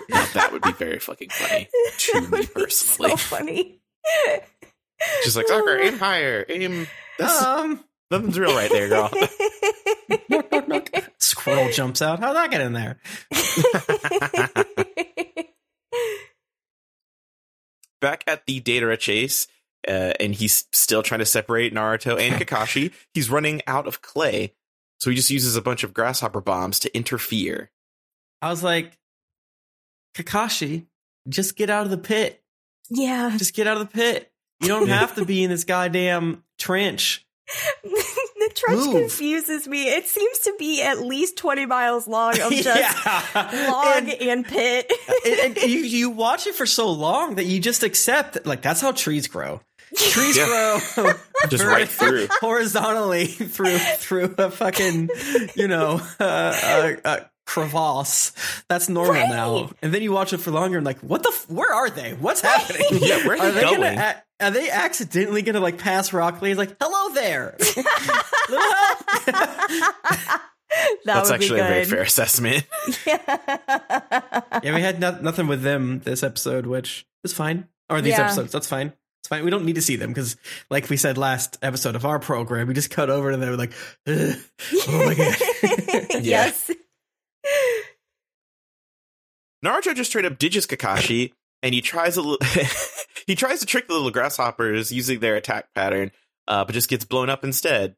Now, that would be very fucking funny to That me would be personally. So funny. Just like Sakura, aim higher, aim. That's, um, nothing's real right there, girl. knock, knock, knock. squirrel jumps out. How'd that get in there? Back at the Deidara chase, uh, and he's still trying to separate Naruto and Kakashi. he's running out of clay, so he just uses a bunch of grasshopper bombs to interfere. I was like, Kakashi, just get out of the pit. yeah. Just get out of the pit. You don't have to be in this goddamn trench. the trench Move. confuses me. It seems to be at least 20 miles long of just Yeah. log And- and, pit. and, and you, you watch it for so long that you just accept that, like that's how trees grow. Trees Yeah. grow Just very right through. horizontally through through a fucking you know uh, uh, uh, crevasse. That's normal Right. now. And then you watch it for longer and like, what the? F- where are they? What's happening? Yeah, where are they they gonna a- are they accidentally gonna like pass Rock He's Like, hello there. That That's actually a very fair assessment. yeah, we had no- nothing with them this episode, which is fine. Or these Yeah. episodes, that's fine. It's fine. We don't need to see them because, like we said last episode of our program, we just cut over to them like, "Ugh, oh my god. yes. Naruto just straight up digits Kakashi, and he tries a little. he tries to trick the little grasshoppers using their attack pattern, uh, but just gets blown up instead.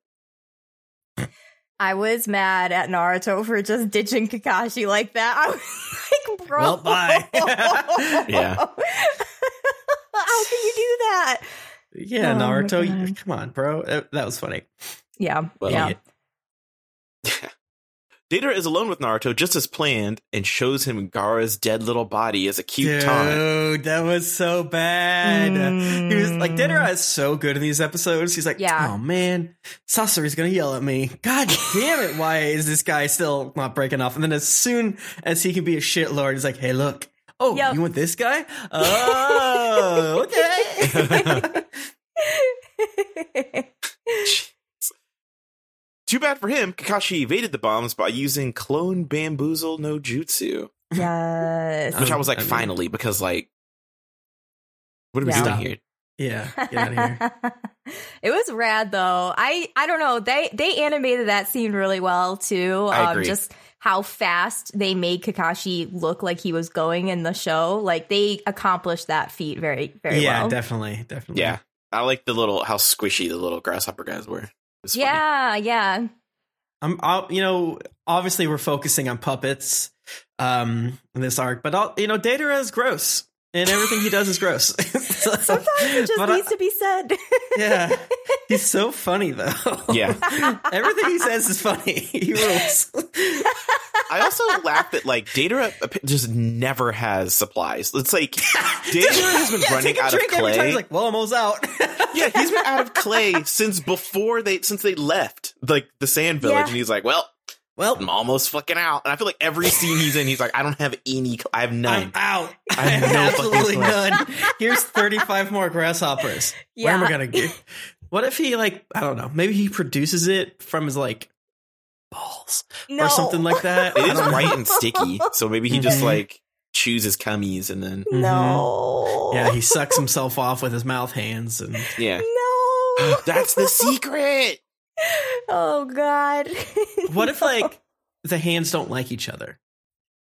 I was mad at Naruto for just ditching Kakashi like that. I was like, bro. Well, bye. Yeah. How can you do that? yeah, Oh Naruto, you- come on, bro. That, that was funny. Yeah. Well, yeah. Deidara is alone with Naruto just as planned and shows him Gaara's dead little body as a cute taunt. Dude, that was so bad. He was like, Deidara mm. is so good in these episodes. He's like, Yeah. oh man, Sasori's gonna yell at me. God damn it, why is this guy still not breaking off? And then as soon as he can be a shitlord, he's like, hey, look. Oh, Yep. you want this guy? Oh, okay. Too bad for him, Kakashi evaded the bombs by using clone bamboozle no jutsu. yes. Which I was like, I mean- finally, because like, what are we Yeah. doing here? yeah, get out of here. it was rad though. I I don't know. They they animated that scene really well too. Um, I agree. Just how fast they made Kakashi look like he was going in the show. Like they accomplished that feat very very yeah, well. Yeah, definitely, definitely. Yeah. I like the little, how squishy the little grasshopper guys were. It funny. Yeah, yeah. I'm, I'll, you know, obviously we're focusing on puppets um in this arc, but I'll, you know, Deidara is gross, and everything he does is gross. Sometimes it just But I- needs to be said. yeah, he's so funny though. Yeah. everything he says is funny. He rules. I also laugh that like Data just never has supplies. It's like Data has been Yeah, running take a out of drink every time. clay. He's like, well, I'm almost out. yeah, he's been out of clay since before they since they left like the sand village, Yeah. and he's like, "Well, well, I'm almost fucking out." And I feel like every scene he's in, he's like, "I don't have any. I have none." I'm out. I have no absolutely none. Here's 35 more grasshoppers. Where am I gonna get? What if he like I don't know? Maybe he produces it from his like balls no. or something like that. It I is don't know. white and sticky, so maybe he just Mhm. like chooses cummies and then No. Yeah, he sucks himself off with his mouth hands, and yeah. No. That's the secret. oh God. what if like the hands don't like each other?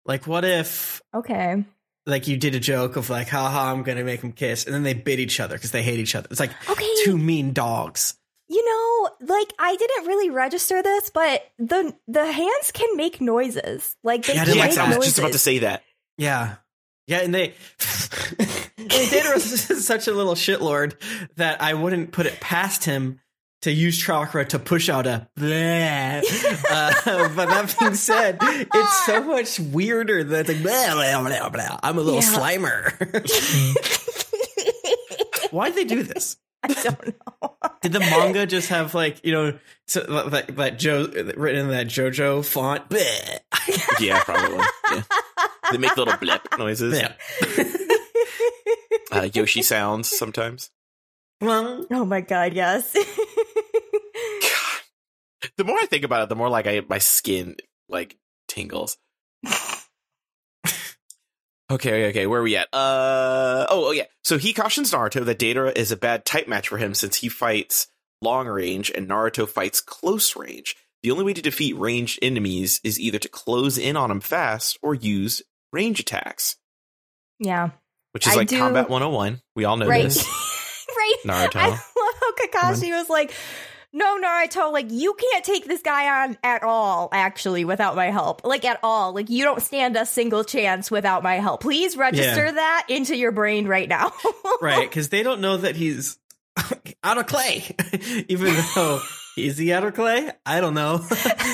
Like, what if Okay. like you did a joke of like, haha, I'm gonna make them kiss, and then they bit each other because they hate each other. It's like Okay. two mean dogs. You know, like I didn't really register this, but the the hands can make noises. Like they Yeah, I can didn't like I was just about to say that. Yeah. Yeah, and they and Daedalus is such a little shitlord that I wouldn't put it past him to use chakra to push out a bleh. Uh, but that being said, it's so much weirder than it's like blah, blah, blah, blah. I'm a little Yeah. slimer. Why'd they do this? I don't know. Did the manga just have like you know so that that Joe written in that JoJo font? Bleh. Yeah, probably. Yeah. They make little blip noises. Yeah. Uh, Yoshi sounds sometimes. Well, oh my god, yes. The more I think about it, the more like I my skin like tingles. okay, okay, where are we at? Uh oh, oh yeah. So he cautions Naruto that Deidara is a bad type match for him since he fights long range and Naruto fights close range. The only way to defeat ranged enemies is either to close in on them fast or use range attacks, yeah. which is I like do- combat 101. We all know Right. this. right. Naruto. I love how Kakashi was like, no, Naruto, like, you can't take this guy on at all, actually, without my help. Like, at all. Like, you don't stand a single chance without my help. Please register Yeah. that into your brain right now. right because they don't know that he's out of clay even though is he out of clay i don't know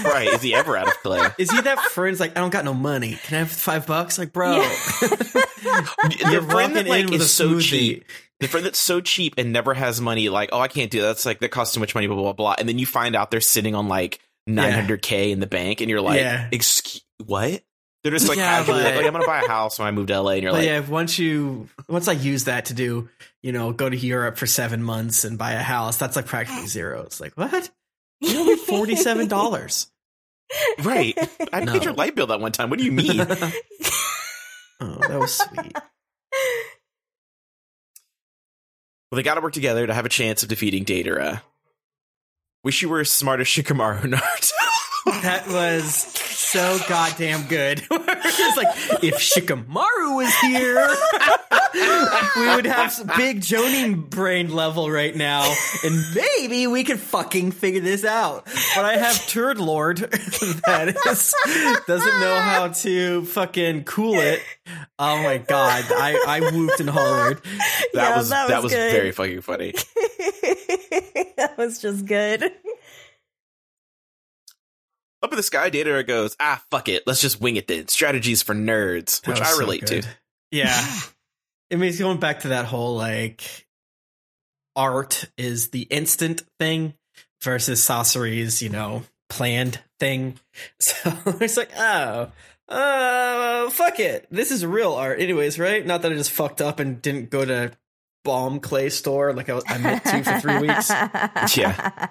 right. Is he ever out of clay? is he that friend's like i don't got no money can i have five bucks like bro the you're friend walking that like with a is so smoothie. cheap. The friend that's so cheap and never has money, like, oh, I can't do that. That's like that costs too much money, blah blah blah. And then you find out they're sitting on like 900k in the bank, and you're like, Yeah. excuse what? They're just like, Yeah, but- like, I'm gonna buy a house when I move to LA, and you're like, yeah once you once i use that to do you know go to europe for seven months and buy a house that's like practically ah. zero it's like what you owe me $47 right? I No. paid your light bill that one time. What do you mean? oh that was sweet well, they got to work together to have a chance of defeating Deidara. Wish you were as smart as Shikamaru, Naruto. That was so goddamn good. it's like if Shikamaru was here, we would have some big Jonin brain level right now, and maybe we could fucking figure this out. But I have Turd Lord that is doesn't know how to fucking cool it. Oh my god, I I whooped and hollered. That Yeah, was that that was was good. very fucking funny. that was just good. Up in the sky, Deidara goes, ah, fuck it. Let's just wing it then. Strategies for nerds, That which was I so relate to. Yeah. I mean, it's going back to that whole like art is the instant thing versus Sasori's, you know, planned thing. So it's like, oh, uh, fuck it. This is real art, anyways, right? Not that I just fucked up and didn't go to bomb clay store like I, was, I meant to for three weeks. Yeah.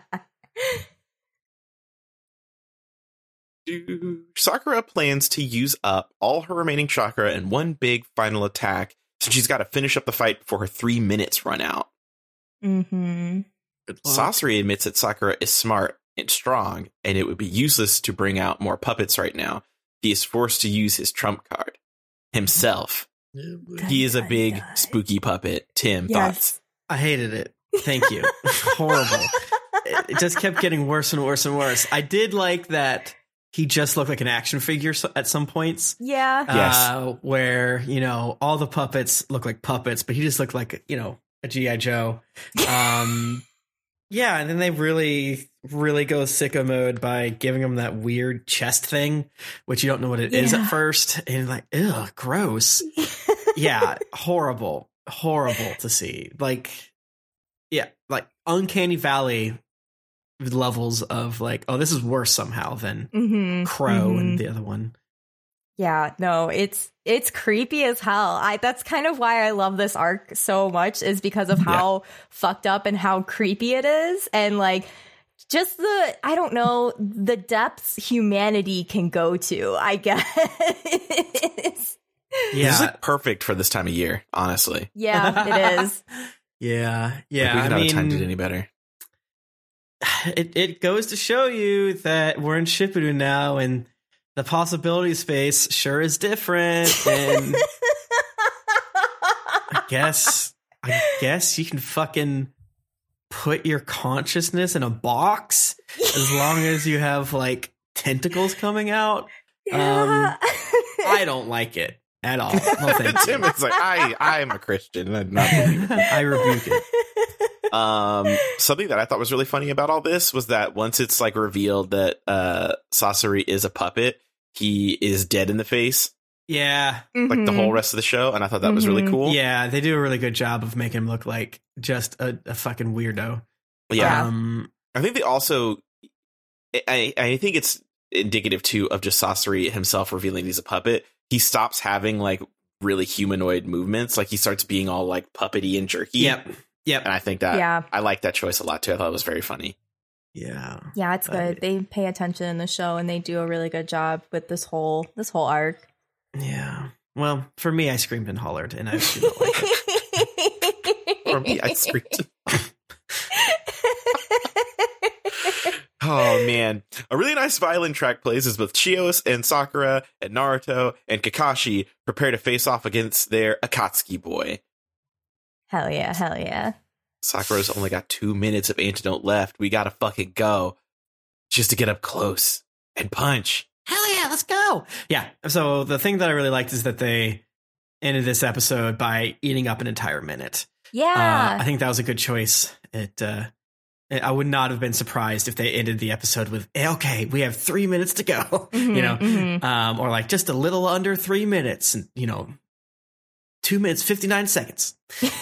Sakura plans to use up all her remaining chakra in one big final attack, so she's got to finish up the fight before her three minutes run out. hmm Good. Sasori admits that Sakura is smart and strong, and it would be useless to bring out more puppets right now. He is forced to use his trump card himself. He is a big, spooky puppet. Tim, thoughts? I hated it. Thank you. Horrible. It, it just kept getting worse and worse and worse. I did like that he just looked like an action figure at some points. Yeah. Yes. Uh, where, you know, all the puppets look like puppets, but he just looked like, you know, a G.I. Joe. Um, yeah, and then they really, really go sicko mode by giving him that weird chest thing, which you don't know what it is Yeah. at first. And like, ugh, gross. yeah, horrible, horrible to see. Like, yeah, like uncanny valley levels of like, oh, this is worse somehow than hmm Crow and the other one. Yeah, no, it's it's creepy as hell. I that's kind of why I love this arc so much is because of how fucked up and how creepy it is and like just the I don't know the depths humanity can go to, I guess. This is Yeah, like perfect for this time of year, honestly. yeah, it is. yeah, Like, yeah. we could I not have timed it any better. it it goes to show you that we're in Shippuden now, and the possibility space sure is different. And I guess I guess you can fucking put your consciousness in a box as long as you have like tentacles coming out. Um, I don't like it at all. No, thank you. Tim is like, I, I am a Christian. I'm not believing. I rebuke it. Um, something that I thought was really funny about all this was that once it's like revealed that uh Sasori is a puppet, he is dead in the face, Yeah, like the Mhm. whole rest of the show, and I thought that was really Mhm. cool. yeah, they do a really good job of making him look like just a, a fucking weirdo. yeah. Um, I think they also, I, I think it's indicative too of just Sasori himself revealing he's a puppet. He stops having like really humanoid movements, like he starts being all like puppety and jerky. yep, yep, and I think that Yeah. I like that choice a lot too. I thought it was very funny. yeah. Yeah, it's But- good. They pay attention in the show and they do a really good job with this whole this whole arc. Yeah. Well, for me, I screamed and hollered, and I do not like it. For me, I screamed. Oh man, a really nice violin track plays as both Chiyos and Sakura and Naruto and Kakashi prepare to face off against their Akatsuki boy. hell yeah, hell yeah. Sakura's only got two minutes of antidote left. We gotta fucking go. Just to get up close and punch. Hell yeah, let's go. Yeah. So the thing that I really liked is that they ended this episode by eating up an entire minute. Yeah. Uh, I think that was a good choice. It. Uh, I would not have been surprised if they ended the episode with, "Eh, "Okay, we have three minutes to go," Mhm, you know, mhm. um, or like just a little under three minutes, and you know, two minutes fifty nine seconds.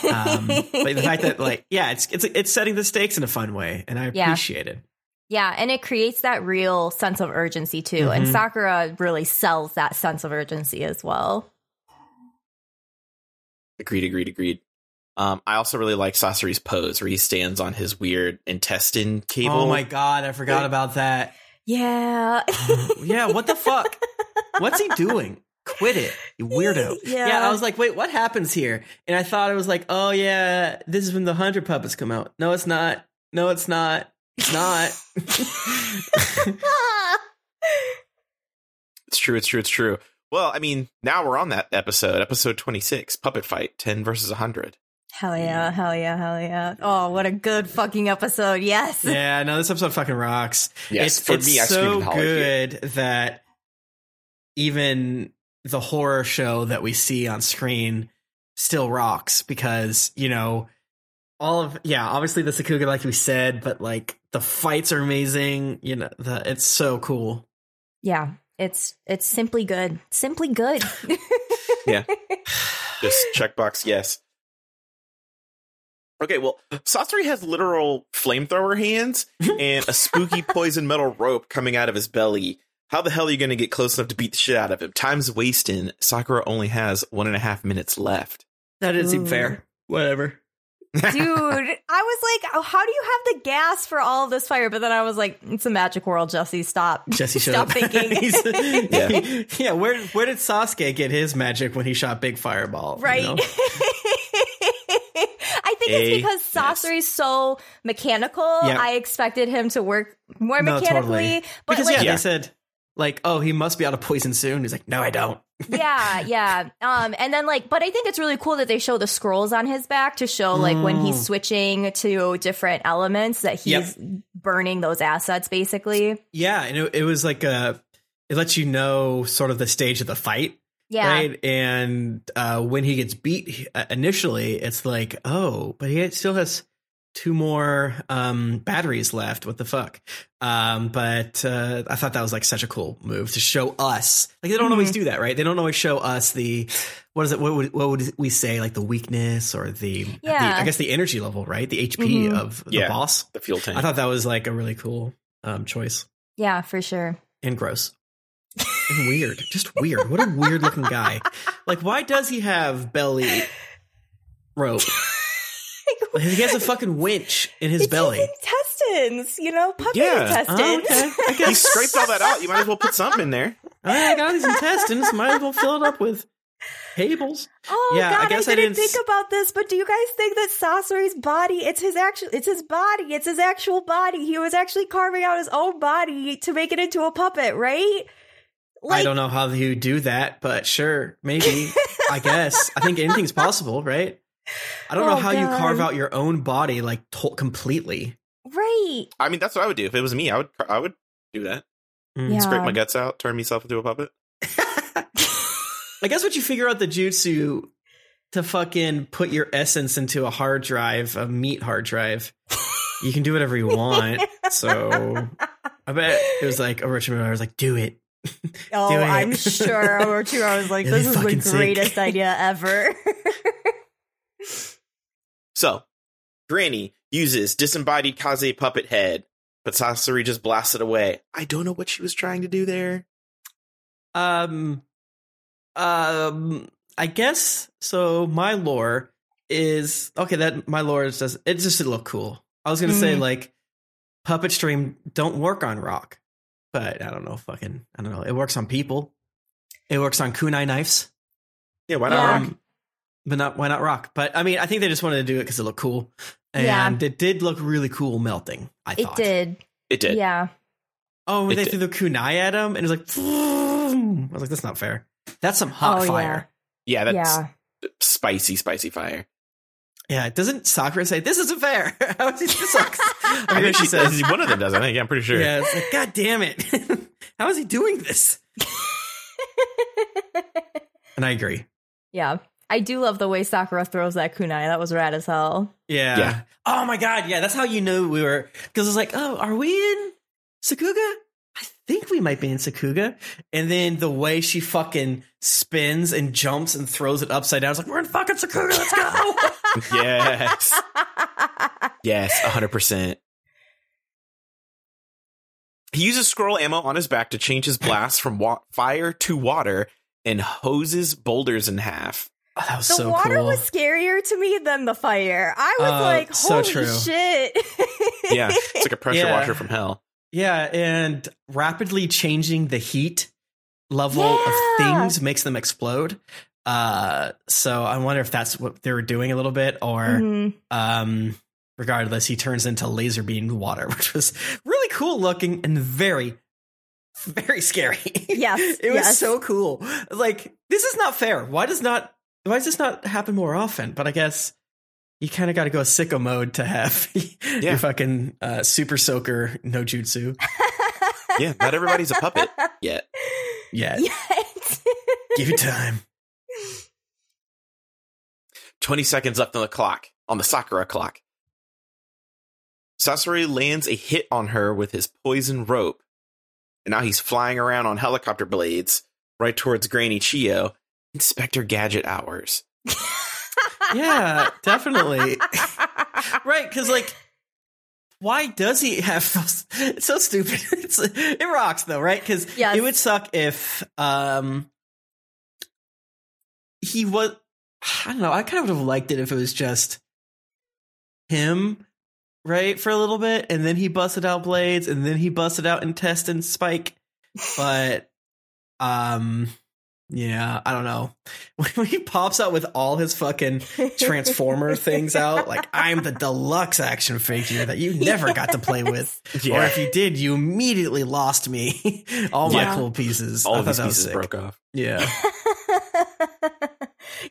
Um, but the fact that like, yeah, it's it's it's setting the stakes in a fun way, and I Yeah. appreciate it. Yeah, and it creates that real sense of urgency too. And Mhm. Sakura really sells that sense of urgency as well. Agreed, agreed, agreed. Um, I also really like Sasori's pose where he stands on his weird intestine cable. Oh my god, I forgot about that. Yeah. yeah, what the fuck? What's he doing? Quit it, you weirdo. Yeah. Yeah, I was like, wait, what happens here? And I thought it was like, oh yeah, this is when the hundred puppets come out. No, it's not. No, it's not. It's not. It's true, it's true, it's true. Well, I mean, now we're on that episode, episode 26, Puppet Fight, 10 versus 100. Hell yeah, hell yeah, hell yeah. Oh, what a good fucking episode. Yes. yeah, no, this episode fucking rocks. Yes, it's, for it's me, I so and hollered here. good that even the horror show that we see on screen still rocks because you know all of yeah obviously the sakuga like we said but like the fights are amazing you know the it's so cool Yeah, it's it's simply good. Simply good. Yeah. Just checkbox yes. Okay, well, Sasori has literal flamethrower hands and a spooky poison metal rope coming out of his belly. How the hell are you going to get close enough to beat the shit out of him? Time's wasting. Sakura only has one and a half minutes left. That didn't seem fair. Mm. Whatever. Dude, I was like, oh, how do you have the gas for all of this fire? But then I was like, it's a magic world, Jessy. Stop. Jessy, shut Stop up. thinking. He's- Yeah. yeah. Where where did Sasuke get his magic when he shot Big Fireball? you Right. know? Think it's because yes. Sasori's so mechanical. I expected him to work more No, mechanically. totally. But Because like, yeah, Yeah. they said like, oh, he must be out of poison soon. He's like, no, I don't. yeah, yeah. Um, and then like, but I think it's really cool that they show the scrolls on his back to show like when he's Mm. switching to different elements that he's burning those assets basically. Yeah, and it, it was like a. It lets you know sort of the stage of the fight, Yeah. right? And uh, when he gets beat uh, initially, it's like, oh, but he still has two more um, batteries left. What the fuck? Um, but uh, I thought that was like such a cool move to show us. Like they don't always do that, right? They don't always show us the what is it? What would, what would we say? Like the weakness or the, the Yeah. I guess the energy level, right? The HP Mhm. of the Yeah. boss. The fuel tank. I thought that was like a really cool um, choice Yeah, for sure. and gross and weird. Just weird. What a weird looking guy. Like, why does he have belly rope? He has a fucking winch in his It's belly. his intestines, you know, puppy Yeah. Oh, intestines. Oh, okay. I he scraped all that out. You might as well put something in there. Oh, all right, I got these intestines. Might as well fill it up with cables. Oh Yeah, I god, I, guess I didn't, didn't think s- about this, but do you guys think that Sasori's body, it's his actual it's his body, it's his actual body. He was actually carving out his own body to make it into a puppet, right? I don't know how you do that, but sure, maybe. I guess. I think anything's possible, right? I don't know Oh, how you carve out your own body like to- completely. Right. I mean, that's what I would do if it was me. I would. I would do that. Mm. Yeah. Scrape my guts out, turn myself into a puppet. I guess what you figure out the jutsu to fucking put your essence into a hard drive, a meat hard drive, you can do whatever you want. so I bet it was like a rich man. I was like, "Do it." Oh, Do. I'm sure Orochimaru was like, It'll this is the fucking sick. greatest idea ever. So, Granny uses disembodied Kaze puppet head, but Sasori just blasts it away. I don't know what she was trying to do there. Um, um, I guess so. My lore is okay. That my lore is just it just look cool. I was gonna say Mhm. like puppet stream don't work on rock, but I don't know. Fucking I don't know. It works on people. It works on kunai knives. Yeah, why not? Yeah. rock? Um, but not why not rock? But I mean, I think they just wanted to do it because it looked cool, and Yeah. it did look really cool melting. I it thought did. It did. Yeah. Oh, when It they did. threw the kunai at him, and it was like, I was like, that's not fair. That's some hot Oh, yeah. fire. Yeah, that's yeah. spicy, spicy fire. Yeah, doesn't Sakura say this isn't fair? How is it this sucks? I I think mean, she she says, one of them does. I think. Yeah, I'm pretty sure. yeah, it's like, God damn it! How is he doing this? And I agree. yeah. I do love the way Sakura throws that kunai. That was rad as hell. Yeah. Yeah. Oh my god. Yeah, that's how you knew we were because it's like, oh, are we in Sakuga? I think we might be in Sakuga. And then the way she fucking spins and jumps and throws it upside down, it's like we're in fucking Sakuga. Let's go. Yes. Yes. hundred percent. He uses scroll ammo on his back to change his blast from wa- fire to water and hoses boulders in half. Oh, that was the so water cool. was scarier to me than the fire. I was Uh, like, so holy true. shit. Yeah, it's like a pressure Yeah. washer from hell. Yeah, and rapidly changing the heat level Yeah. of things makes them explode. Uh, so I wonder if that's what they were doing a little bit, or Mhm. um, regardless, he turns into laser beam water, which was really cool looking and very, very scary. Yes, it was yes. so cool. Like this is not fair. Why does not? Why does this not happen more often? But I guess you kind of got to go sicko mode to have Yeah. your fucking uh, super soaker no jutsu. Yeah, not everybody's a puppet yet. Yeah, Yes. give it time. 20 seconds left on the clock, on the Sakura clock. Sasori lands a hit on her with his poison rope, and now he's flying around on helicopter blades right towards Granny Chiyo. Inspector Gadget hours. yeah, definitely. right, because like, why does he have? It's so stupid. It's, it rocks though, right? Because Yes. it would suck if um he was. I don't know. I kind of would have liked it if it was just him, right, for a little bit, and then he busted out blades, and then he busted out intestine and spike. But um, yeah, I don't know. When he pops out with all his fucking transformer things out like i'm the deluxe action figure that you never got to play with or if you did you immediately lost me all my cool pieces all I these pieces sick. broke off. yeah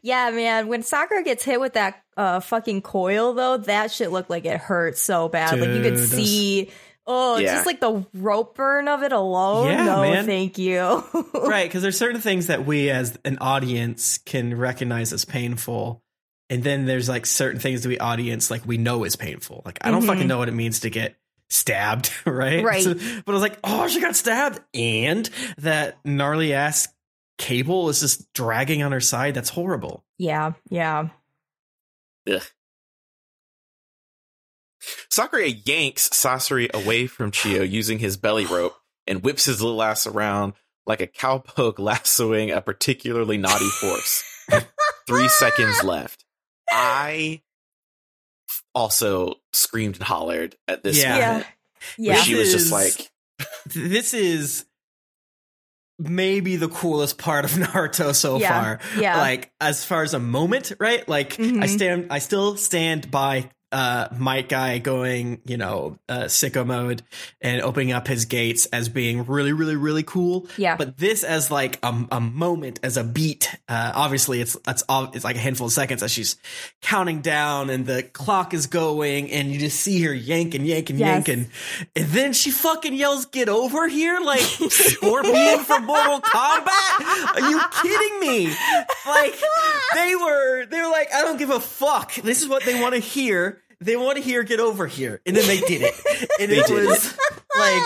yeah, man. When Sakura gets hit with that uh, fucking coil, though, that shit looked like it hurt so bad. like you could Dude, those- see. Oh, Yeah. just like the rope burn of it alone. Yeah, no, man. thank you. right because there's certain things that we as an audience can recognize as painful and then there's like certain things that we audience like we know is painful like i don't Mhm. fucking know what it means to get stabbed right Right. So- but i was like oh she got stabbed and that gnarly ass cable is just dragging on her side that's horrible Yeah, yeah. Sakura yanks Sasori away from Chiyo using his belly rope and whips his little ass around like a cowpoke lassoing a particularly naughty horse. Three seconds left. I also screamed and hollered at this Yeah. moment. Yeah. Yeah. She was just like, this is maybe the coolest part of Naruto so Yeah, far. yeah. Like as far as a moment, right? Like I Mhm. stand I still stand by uh Might Guy going, you know, uh sicko mode and opening up his gates as being really, really, really cool. Yeah. But this as like a, a moment, as a beat, uh obviously it's it's all it's like a handful of seconds as she's counting down and the clock is going and you just see her yank and yank and Yes. yank and and then she fucking yells, "Get over here!" Like Scorpion from Mortal Kombat. Are you kidding me? Like they were, they were like, "I don't give a fuck. This is what they want to hear. They want to hear, get over here." And then they did it, and They it did was like.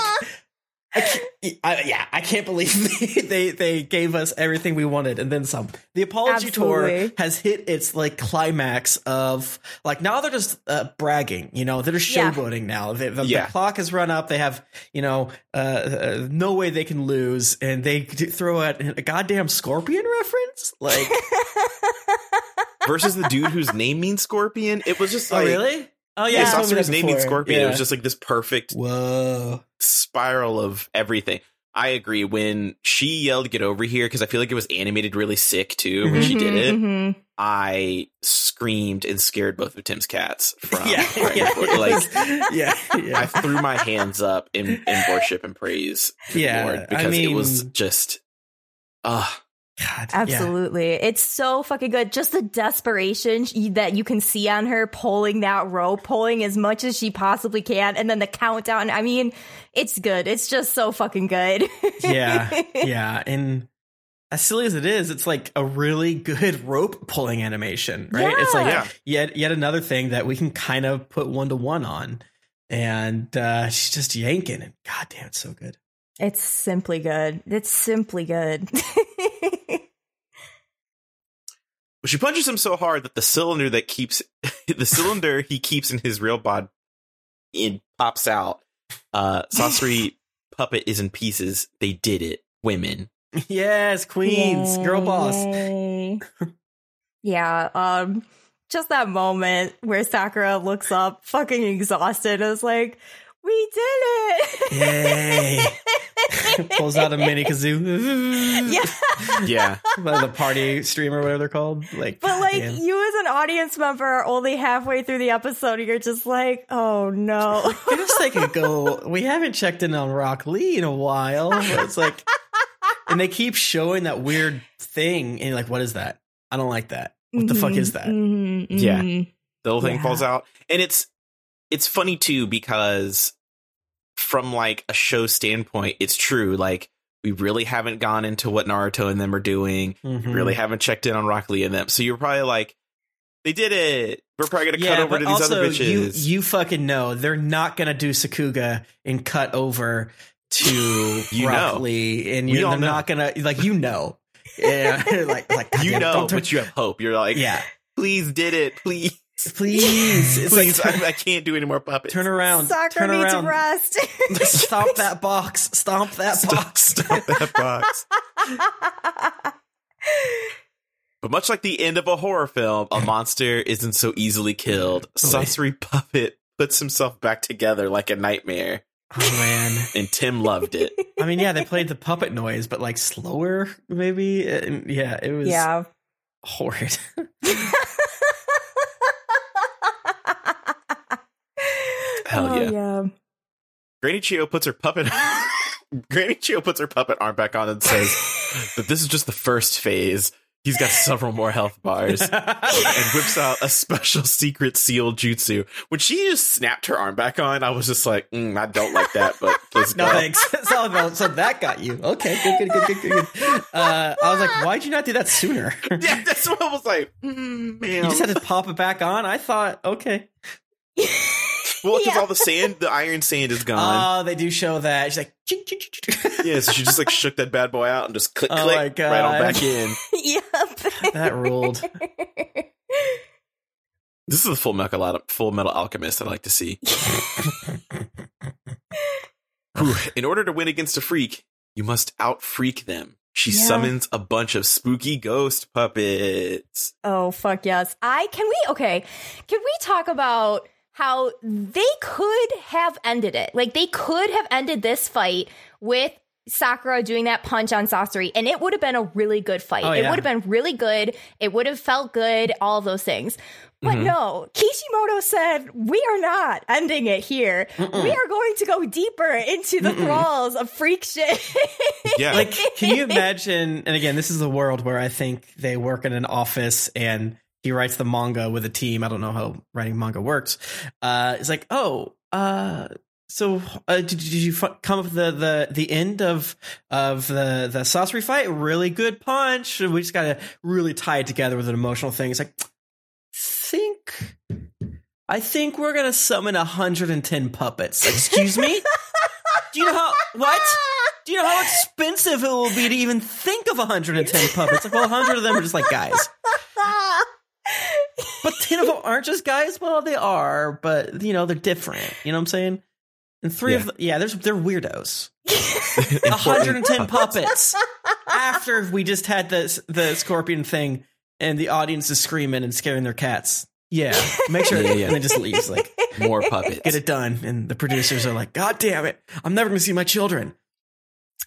I can't, I, yeah, I can't believe they, they they gave us everything we wanted and then some. The apology tour has hit its like climax of like now they're just uh, bragging, you know, they're just Yeah. showboating now. They, the, Yeah. the clock has run up. They have you know uh, uh, no way they can lose, and they throw out a goddamn scorpion reference. Like, versus the dude whose name means Scorpion. It was just oh like, really? Oh yeah, yeah, you told me Sasori's that name means before. Scorpion. It was just like this perfect whoa. spiral of everything. I agree. When she yelled "Get over here," because I feel like it was animated really sick too when she did it. Mhm, mhm. I screamed and scared both of Tim's cats from yeah, right yeah, before- like yeah, I threw my hands up in, in worship and praise to the Yeah, Lord I because it was mean- just uh God, yeah. Absolutely. It's so fucking good. Just the desperation sh- that you can see on her pulling that rope, pulling as much as she possibly can, and then the countdown. I mean, it's good. It's just so fucking good. yeah, yeah, and as silly as it is, it's like a really good rope pulling animation, right? It's like Yeah. yet yet another thing that we can kind of put one to one on, and uh, she's just yanking, and goddamn, it's so good. It's simply good. It's simply good. Well, she punches him so hard that the cylinder that keeps the cylinder he keeps in his real bod it pops out. Uh Sasori puppet is in pieces. They did it. Women. yes, queens, girl boss. Yeah, um just that moment where Sakura looks up fucking exhausted and is like, "We did it." Yay. Pulls out a mini kazoo. yeah. Yeah. By the party stream or whatever they're called. Like, But like goddamn. you as an audience member are only halfway through the episode, you're just like, "Oh no." I guess they could go. We haven't checked in on Rock Lee in a while. It's like, and they keep showing that weird thing, and you're like, what is that? I don't like that. What the fuck is that? Mhm, Yeah. mhm. the whole thing Yeah. falls out and it's it's funny too because from like a show standpoint it's true like we really haven't gone into what naruto and them are doing Mhm. really haven't checked in on rock lee and them so you're probably like they did it we're probably gonna Yeah, cut over to these also other you bitches you fucking know they're not gonna do Sakuga and cut over to You know. roughly, and you're they're know. not gonna like you know, yeah, like like you know, but you have hope. You're like, yeah, please did it, please, please, it's like please. I, I can't do any more puppets. turn around, Sakura turn needs around, rest. stomp that box, stomp that Stop, box. stop that box. But much like the end of a horror film, a monster isn't so easily killed. Oh, Sasori Puppet puts himself back together like a nightmare, Oh man, and Tim loved it. I mean, yeah, they played the puppet noise, but like slower, maybe. And yeah, it was yeah. horrid. Hell oh, yeah. yeah. Granny Chiyo puts her puppet. Granny Chiyo puts her puppet arm back on and says that this is just the first phase. He's got several more health bars. and whips out a special secret sealed jutsu. When she just snapped her arm back on, I was just like, mm, I don't like that, but let's No go. thanks. so, so that got you. Okay, good, good, good, good, good. good. Uh, I was like, why'd you not do that sooner? Yeah, that's what I was like. Mm, man. You just had to pop it back on. I thought, okay. Well, because Yeah. all the sand, the iron sand is gone. Oh, they do show that. She's like, ching, ching, ching, ching. yeah, so she just like shook that bad boy out and just click, Oh click, my God. right on back in. yep. that ruled. This is the Full Metal, Full Metal Alchemist I like to see. In order to win against a freak, you must out freak them. She Yeah. summons a bunch of spooky ghost puppets. Oh fuck yes. I can we okay. Can we talk about how they could have ended it? Like they could have ended this fight with Sakura doing that punch on Sasori and it would have been a really good fight. Oh, It would have been really good. It would have felt good, all those things. But Mhm. no, Kishimoto said, we are not ending it here. We are going to go deeper into the Mm-mm. thralls of freak shit. Yeah. like can you imagine and again this is a world where i think they work in an office and he writes the manga with a team i don't know how writing manga works uh it's like oh uh so uh, did, did you come up with the, the the end of of the the Sasori fight? Really good punch. We just got to really tie it together with an emotional thing. It's like think I think we're gonna summon 110 puppets. Excuse me? Do you know how what? Do you know how expensive it will be to even think of 110 puppets? Like, well, 100 of them are just like guys. But 10 of them aren't just guys? Well, they are, but you know, they're different. You know what I'm saying? And three of Yeah. them, yeah, there's they're weirdos. 110 puppets. After we just had the the scorpion thing and the audience is screaming and scaring their cats. Yeah, make sure Yeah, yeah. and then just leaves like More puppets. get it done and the producers are like, "God damn it. I'm never going to see my children."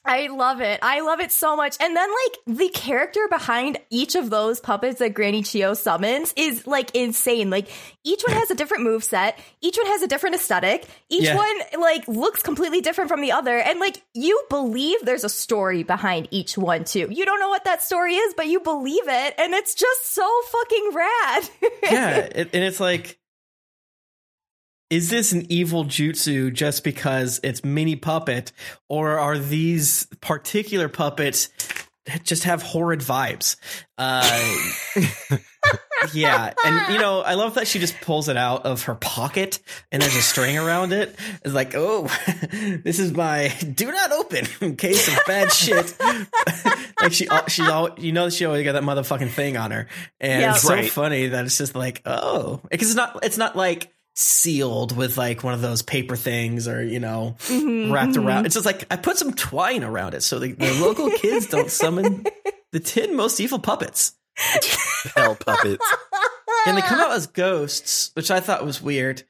I love it. I love it so much. And then like the character behind each of those puppets that Granny Chiyo summons is like insane. Like each one has a different move set. Each one has a different aesthetic. Each Yeah. one like looks completely different from the other. And like you believe there's a story behind each one too. You don't know what that story is, but you believe it. And it's just so fucking rad. yeah, it, and it's like, is this an evil jutsu just because it's mini puppet, or are these particular puppets just have horrid vibes? Uh, yeah, and you know, I love that she just pulls it out of her pocket and there's a string around it. It's like, oh, this is my do not open in case of bad shit. like she, she, al- you know, she always got that motherfucking thing on her, and Yeah. it's so Right. funny that it's just like, oh, because it's not, it's not like sealed with like one of those paper things or you know Mhm, wrapped mhm. around. It's just like I put some twine around it so the, the local kids don't summon the ten most evil puppets. Hell puppets. And they come out as ghosts, which I thought was weird.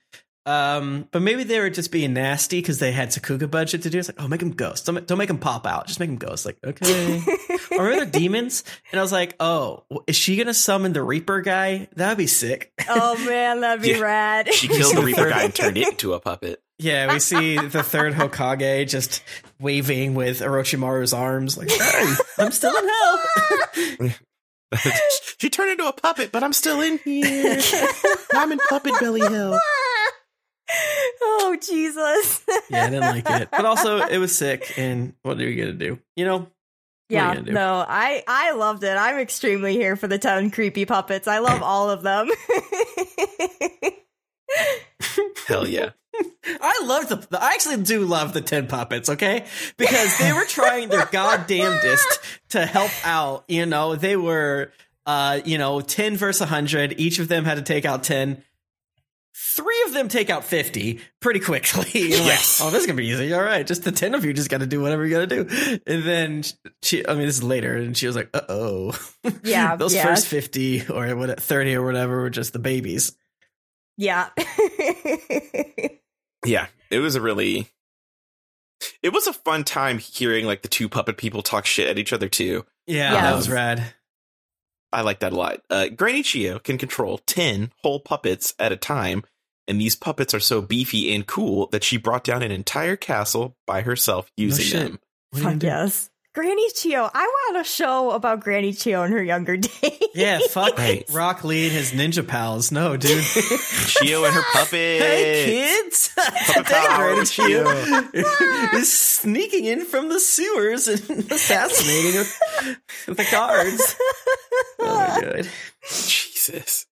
Um, but maybe they were just being nasty because they had Sakuga budget to do. It's like, oh, make them ghosts. Don't, don't make them pop out. Just make them ghosts. Like, okay. or maybe they're demons. And I was like, oh, is she gonna summon the Reaper guy? That'd be sick. oh man, that'd be Yeah. rad. She killed the Reaper guy and turned it into a puppet. Yeah, we see the third Hokage just waving with Orochimaru's arms, like, hey, I'm still in hell. she turned into a puppet, but I'm still in here. I'm in Puppet Belly Hill. oh Jesus. yeah, I didn't like it. But also, it was sick, and what are you gonna do? You know? are you Yeah, do? no, I I loved it. I'm extremely here for the ten creepy puppets. I love all of them. Hell yeah. I love the, the. I actually do love the ten puppets. Okay, because they were trying their goddamnedest to help out. You know, they were, uh, you know, ten versus hundred. Each of them had to take out ten. Three of them take out fifty pretty quickly. You're like, Yes. oh, this is gonna be easy. All right, just the ten of you just got to do whatever you got to do. And then she, I mean, this is later, and she was like, uh oh, Yeah, those yeah. first fifty or what, thirty or whatever were just the babies. yeah. Yeah, it was a really. It was a fun time hearing like the two puppet people talk shit at each other too. Yeah, Yeah. that was rad. I like that a lot. Uh, Granny Chiyo can control 10 whole puppets at a time, and these puppets are so beefy and cool that she brought down an entire castle by herself using shit. them. What are Fuck do? yes. Granny Chiyo. I want a show about Granny Chiyo in her younger days. Yeah, fuck Right. Rock Lee and his ninja pals. No, dude. Chiyo and her puppets. hey, kids! Puppet Today, Granny Chiyo. Chiyo is sneaking in from the sewers and assassinating with, with the guards. Oh my god. Jesus.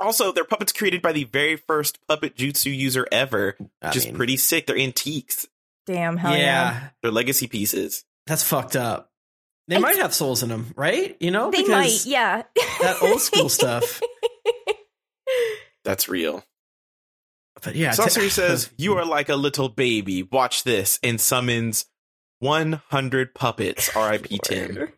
Also, they're puppets created by the very first puppet jutsu user ever, I which is mean, pretty sick. They're antiques. Damn, hell yeah, yeah. They're legacy pieces. that's fucked up. They I- might have souls in them, right? You know, They because might, yeah. that old school stuff. That's real. But yeah, Sasori says, You are like a little baby. Watch this. And summons 100 puppets. R.I.P. Tim.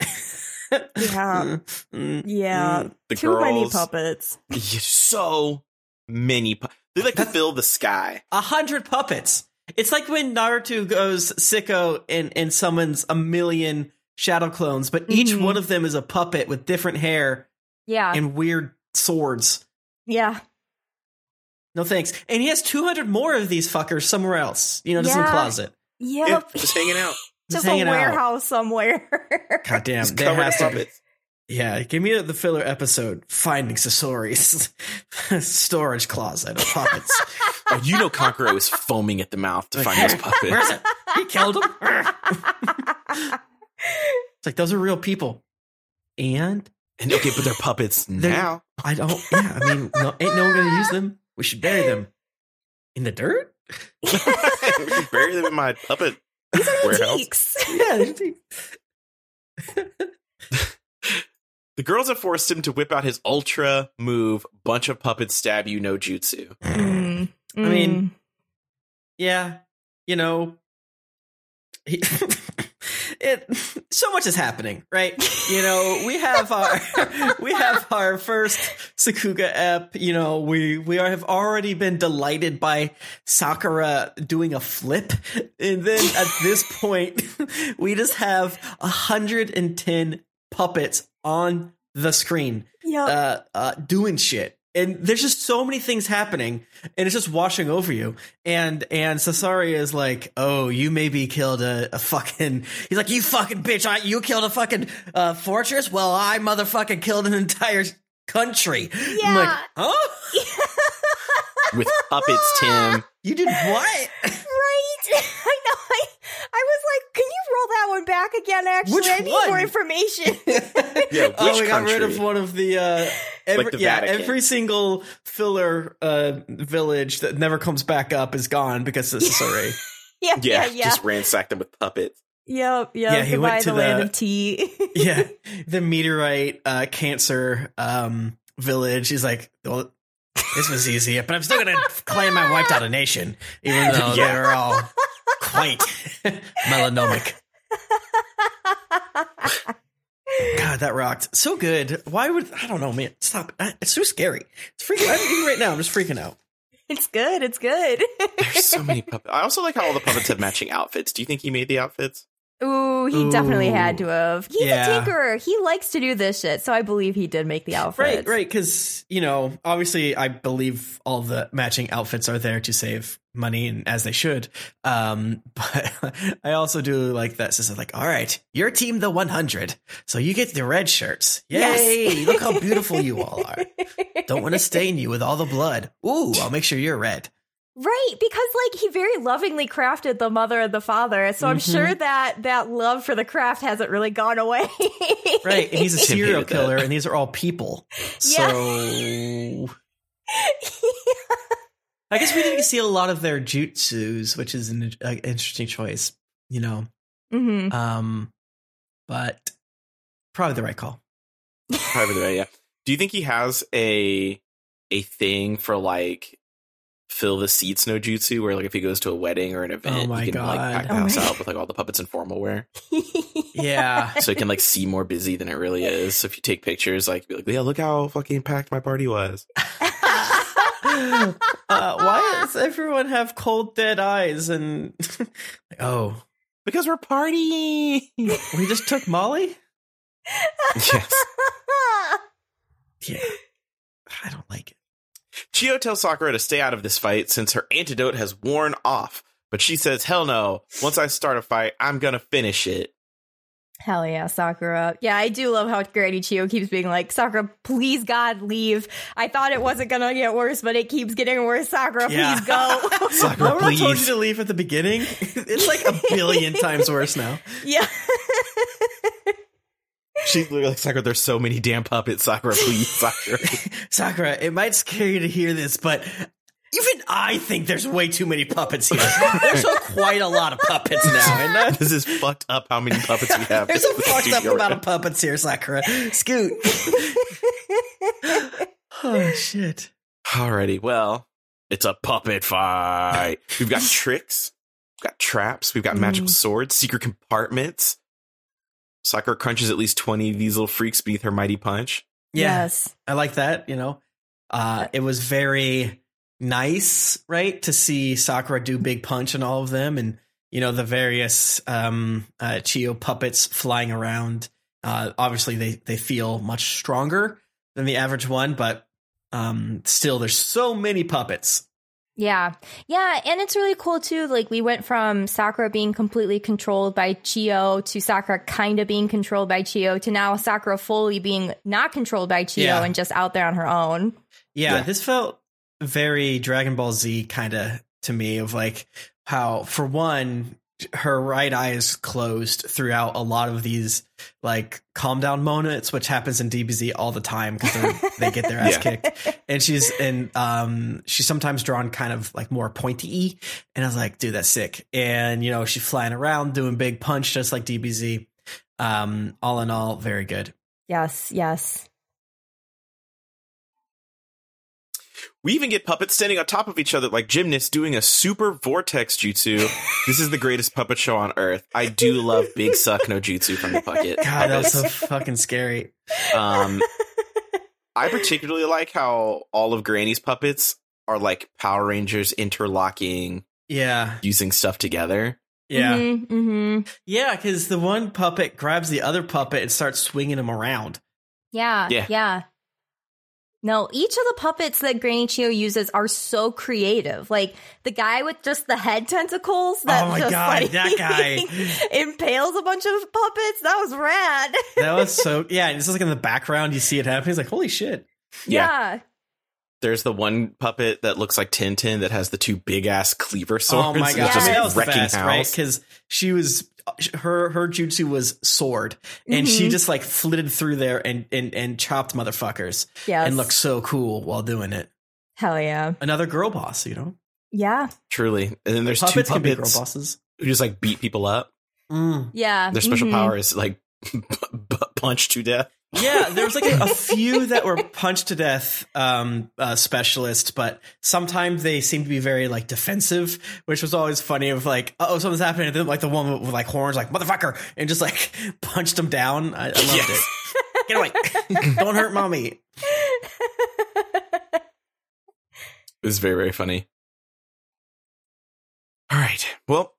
Yeah. Mm, Yeah. The Too many puppets. So many. Pu- they like to fill the sky. A hundred puppets. It's like when Naruto goes sicko and, and summons a million shadow clones, but each Mhm. one of them is a puppet with different hair Yeah. and weird swords. yeah. No thanks. And he has 200 more of these fuckers somewhere else, you know, just in the closet. Yep. Yeah, just hanging out. Just, Just a hanging out. warehouse somewhere. God damn. There covered has in to be. Puppets. Yeah, give me the filler episode, Finding Sasori's storage closet of puppets. Oh, you know Kankuro is foaming at the mouth to find those puppets. Where's it? He killed him. it's like, those are real people. And And okay, but they're puppets They're- now. I don't. Yeah, I mean, no, ain't no one gonna use them. We should bury them in the dirt. we should bury them in my puppet These are warehouse. antiques. Yeah, The girls have forced him to whip out his ultra move, bunch of puppets stab you no jutsu. Mm. I mean, yeah. You know, he, it. So much is happening, right? You know, we have our we have our first Sakuga ep. You know, we we are, have already been delighted by Sakura doing a flip, and then at this point, we just have hundred and ten puppets on the screen Yep. uh, uh, doing shit. And there's just so many things happening, and it's just washing over you. And and Sasori is like, "Oh, you maybe killed a, a fucking." He's like, "You fucking bitch! I, you killed a fucking uh, fortress. Well, I motherfucking killed an entire country." I'm like, Yeah. huh? With puppets, Tim. You did what? right? I know. I, I was like, can you roll that one back again? Actually, Which I need one? more information. Yeah, oh, which we got rid of one of the uh every, Like the yeah, Vatican. every single filler uh village that never comes back up is gone because of Sasori. yeah, Yeah, yeah, yeah. just ransacked them with puppets. Yep, yep. Yeah, he went to the land of tea. yeah, the meteorite uh, cancer um, village. He's like, well, this was easy, but I'm still gonna claim I wiped out a nation, even though Yeah. they were all quite melanomic. God, that rocked so good. Why would I don't know, man? Stop! It's so scary. It's freaking. I'm even right now. I'm just freaking out. it's good. It's good. There's so many puppets. I also like how all the puppets have matching outfits. Do you think he made the outfits? Ooh, he definitely had to have. He's Yeah. a tinkerer. He likes to do this shit, so I believe he did make the outfits. Right, right. Because you know, obviously, I believe all the matching outfits are there to save money, and as they should. Um, but I also do like that. So like, all right, you're team the 100, so you get the red shirts. Yay! Yes. Look how beautiful you all are. Don't want to stain you with all the blood. Ooh, I'll make sure you're red. Right, because like he very lovingly crafted the mother and the father, so I'm Mhm. sure that that love for the craft hasn't really gone away. Right, and he's a serial killer, and these are all people. Yeah. So I guess we didn't see a lot of their jutsus, which is an uh, interesting choice, you know. hmm Um, but probably the right call. Probably the way, yeah. Do you think he has a a thing for like fill the seats no jutsu where like if he goes to a wedding or an event Oh my he can like God. pack the Oh house my- out with like all the puppets in formal wear Yeah. so it can like seem more busy than it really is so if you take pictures like be like yeah look how fucking packed my party was uh, why does everyone have cold, dead eyes? And oh, because we're partying we just took Molly. yes Yeah, I don't like it. Chiyo tells Sakura to stay out of this fight since her antidote has worn off but she says hell no once I start a fight I'm gonna finish it Hell yeah, Sakura. Yeah, I do love how Granny Chiyo keeps being like, Sakura, please God, leave. I thought it wasn't gonna get worse, but it keeps getting worse. Sakura, Yeah. please go. Sakura, Remember I told you to leave at the beginning? It's like a billion times worse now. yeah. She's literally like Sakura there's so many damn puppets Sakura please Sakura Sakura, it might scare you to hear this, but even I think there's way too many puppets here. There's quite a lot of puppets now, and uh, this is fucked up how many puppets we have. there's a fucked up amount of puppets here, Sakura. Scoot. oh shit. Alrighty, well, it's a puppet fight. We've got tricks, we've got traps, we've got magical Mm. swords, secret compartments. Sakura crunches at least 20 of these little freaks beneath her mighty punch. Yeah, Yes. I like that. You know, uh, it was very nice, right, to see Sakura do big punch and all of them, and you know the various um, uh, Chiyo puppets flying around. Uh, obviously, they they feel much stronger than the average one, but um, still, there's so many puppets. Yeah. Yeah. And it's really cool too. Like we went from Sakura being completely controlled by Chiyo to Sakura kind of being controlled by Chiyo to now Sakura fully being not controlled by Chiyo Yeah. and just out there on her own. Yeah, Yeah. this felt very Dragon Ball Z kind of to me of like how for one her right eye is closed throughout a lot of these like calm down moments which happens in DBZ all the time because they get their ass Yeah. kicked and she's and um she's sometimes drawn kind of like more pointy and I was like dude that's sick and you know she's flying around doing big punch just like DBZ um all in all very good Yes. Yes. We even get puppets standing on top of each other like gymnasts doing a super vortex jutsu. this is the greatest puppet show on earth. I do love big suck no jutsu from the puppet. God that was so fucking scary Um, I particularly like how all of Granny's puppets are like Power Rangers interlocking, yeah using stuff together. yeah hmm hmm Yeah, because the one puppet grabs the other puppet and starts swinging him around. Yeah. Yeah. Yeah. No, each of the puppets that Granny Chiyo uses are so creative. Like the guy with just the head tentacles that Oh my just God, like that guy. impales a bunch of puppets. That was rad. That was so. Yeah, and it's just like in the background, you see it happen. He's like, "Holy shit!" Yeah. yeah. There's the one puppet that looks like Tintin that has the two big ass cleaver swords. oh my It's god, just I mean, that was the best, house. right? Because she was her her jutsu was sword, and she Mhm. just like flitted through there and and and chopped motherfuckers, Yes. and looked so cool while doing it. Hell yeah. Another girl boss, you know. Yeah. Truly. And then there's puppets two can be girl bosses. who just like beat people up. Mm. Yeah. Their special Mhm. power is like punch to death. Yeah, there was like a, a few that were punched to death um, uh, specialists, but sometimes they seem to be very like defensive, which was always funny. Of like, oh, something's happening, and then like the one with, with like horns, like motherfucker, and just like punched him down. I, I loved Yes. it. Get away! Don't hurt mommy. It was very, very funny. All right. Well,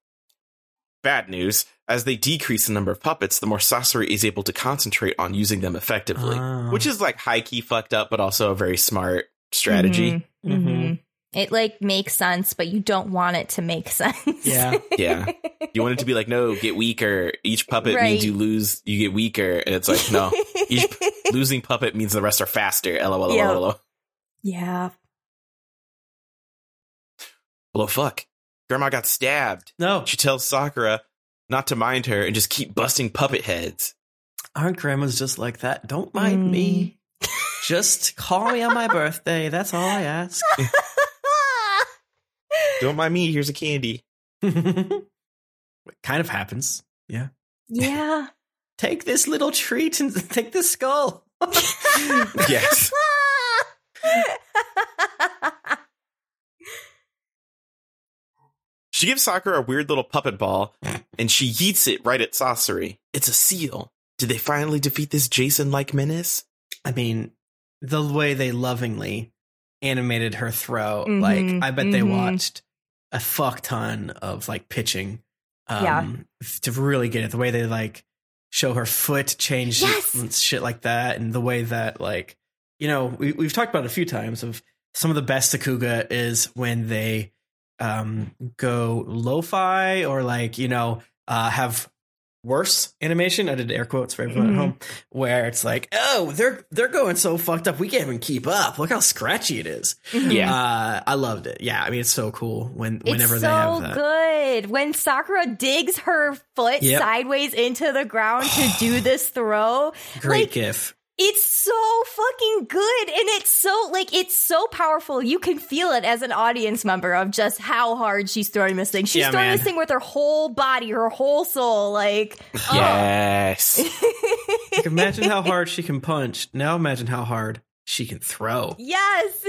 bad news. As they decrease the number of puppets, the more Sasori is able to concentrate on using them effectively, Oh. which is like high key fucked up, but also a very smart strategy. Mhm. Mhm. Mhm. It like makes sense, but you don't want it to make sense. Yeah. Yeah. You want it to be like, no, get weaker. Each puppet Right. means you lose, you get weaker. And it's like, no, each losing puppet means the rest are faster. LOL. Yeah. LOL. yeah. Well, fuck. Grandma got stabbed. No, She tells Sakura not to mind her and just keep busting puppet heads. aren't grandmas just like that? Don't mind me. Mm. Just call me on my birthday. That's all I ask. Don't mind me. Here's a candy. It kind of happens. Yeah. Yeah. Take this little treat and take this skull. Yes. She gives Sakura a weird little puppet ball, and she yeets it right at Sasori. It's a seal. Did they finally defeat this Jason-like menace? I mean, the way they lovingly animated her throw, Mhm, like I bet they mhm. watched a fuck ton of like pitching, um, Yeah. to really get it. The way they like show her foot change Yes. and shit like that, and the way that like you know we we've talked about it a few times of some of the best Sakuga is when they um go lo-fi or like you know uh have worse animation i did air quotes for everyone Mhm. at home where it's like oh they're they're going so fucked up we can't even keep up look how scratchy it is Yeah. uh i loved it yeah i mean it's so cool when whenever it's they so have that good when Sakura digs her foot Yep. sideways into the ground to do this throw. great like, gif It's so fucking good, and it's so like it's so powerful. You can feel it as an audience member of just how hard she's throwing this thing. She's Yeah, throwing man. this thing with her whole body, her whole soul. Like, oh. Yes. like, imagine how hard she can punch now imagine how hard she can throw yes.